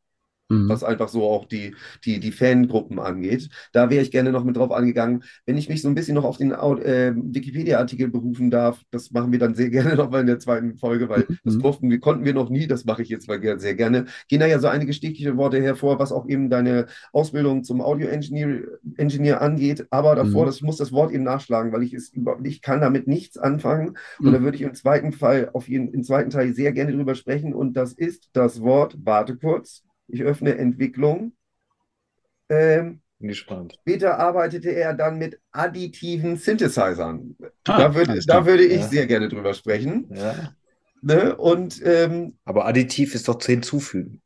Mhm. was einfach so auch die, die, die Fangruppen angeht. Da wäre ich gerne noch mit drauf angegangen. Wenn ich mich so ein bisschen noch auf den äh, Wikipedia-Artikel berufen darf, das machen wir dann sehr gerne noch mal in der zweiten Folge, weil das Mhm. durften wir, konnten wir noch nie, das mache ich jetzt mal sehr gerne. Gehen da ja so einige stichliche Worte hervor, was auch eben deine Ausbildung zum Audio-Engineer Engineer angeht. Aber davor, Mhm. das, ich muss das Wort eben nachschlagen, weil ich es ich kann damit nichts anfangen. Und da Mhm. würde ich im zweiten Fall auf jeden, im zweiten Teil sehr gerne drüber sprechen. Und das ist das Wort, warte kurz, ich öffne Entwicklung. Ähm, Bin gespannt. später arbeitete er dann mit additiven Synthesizern. Ah, da würde, da würde ich Ja. sehr gerne drüber sprechen. Ja. Ne? Und ähm, Aber additiv ist doch zu hinzufügen.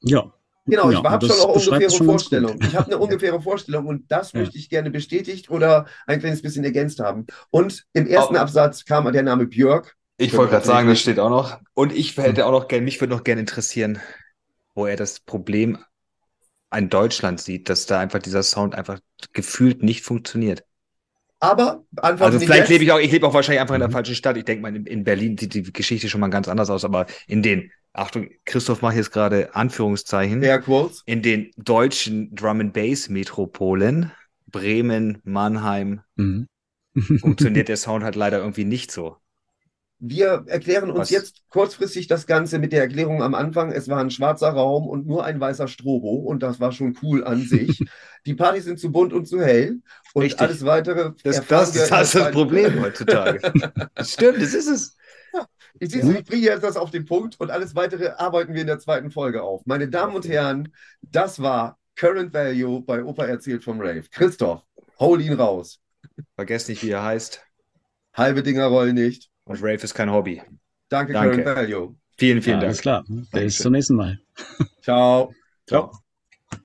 Ja. genau, Ja, ich habe schon auch es schon. Vorstellung. Ich habe eine ungefähre Vorstellung und das Ja. möchte ich gerne bestätigt oder ein kleines bisschen ergänzt haben. Und im ersten Oh. Absatz kam der Name Björk. Ich wollte gerade sagen, das steht auch noch. Und ich hätte auch noch gerne, mich würde noch gerne interessieren, wo er das Problem in Deutschland sieht, dass da einfach dieser Sound einfach gefühlt nicht funktioniert. Aber Also vielleicht jetzt. lebe ich auch, ich lebe auch wahrscheinlich einfach in der Mhm. falschen Stadt. Ich denke mal, in, in Berlin sieht die Geschichte schon mal ganz anders aus, aber in den, Achtung, Christoph macht jetzt gerade Anführungszeichen, Air Quotes. in den deutschen Drum and Bass Metropolen, Bremen, Mannheim, Mhm. funktioniert der Sound halt leider irgendwie nicht so. Wir erklären uns Was? jetzt kurzfristig das Ganze mit der Erklärung am Anfang. Es war ein schwarzer Raum und nur ein weißer Strobo und das war schon cool an sich. Die Partys sind zu bunt und zu hell und Richtig. alles weitere Das, das, das, der ist das zweiten- Problem heutzutage. Das stimmt, das ist es. Ich sehe, ich bringe jetzt das auf den Punkt und alles weitere arbeiten wir in der zweiten Folge auf. Meine Damen und Herren, das war Current Value bei Opa erzählt vom Rave. Christoph, hol ihn raus. Vergesst nicht, wie er heißt. Halbe Dinger rollen nicht. Und Rave ist kein Hobby. Danke, Danke. Current Value. Vielen, vielen Ja, Dank. alles klar. Bis Dankeschön. zum nächsten Mal. Ciao. Ciao.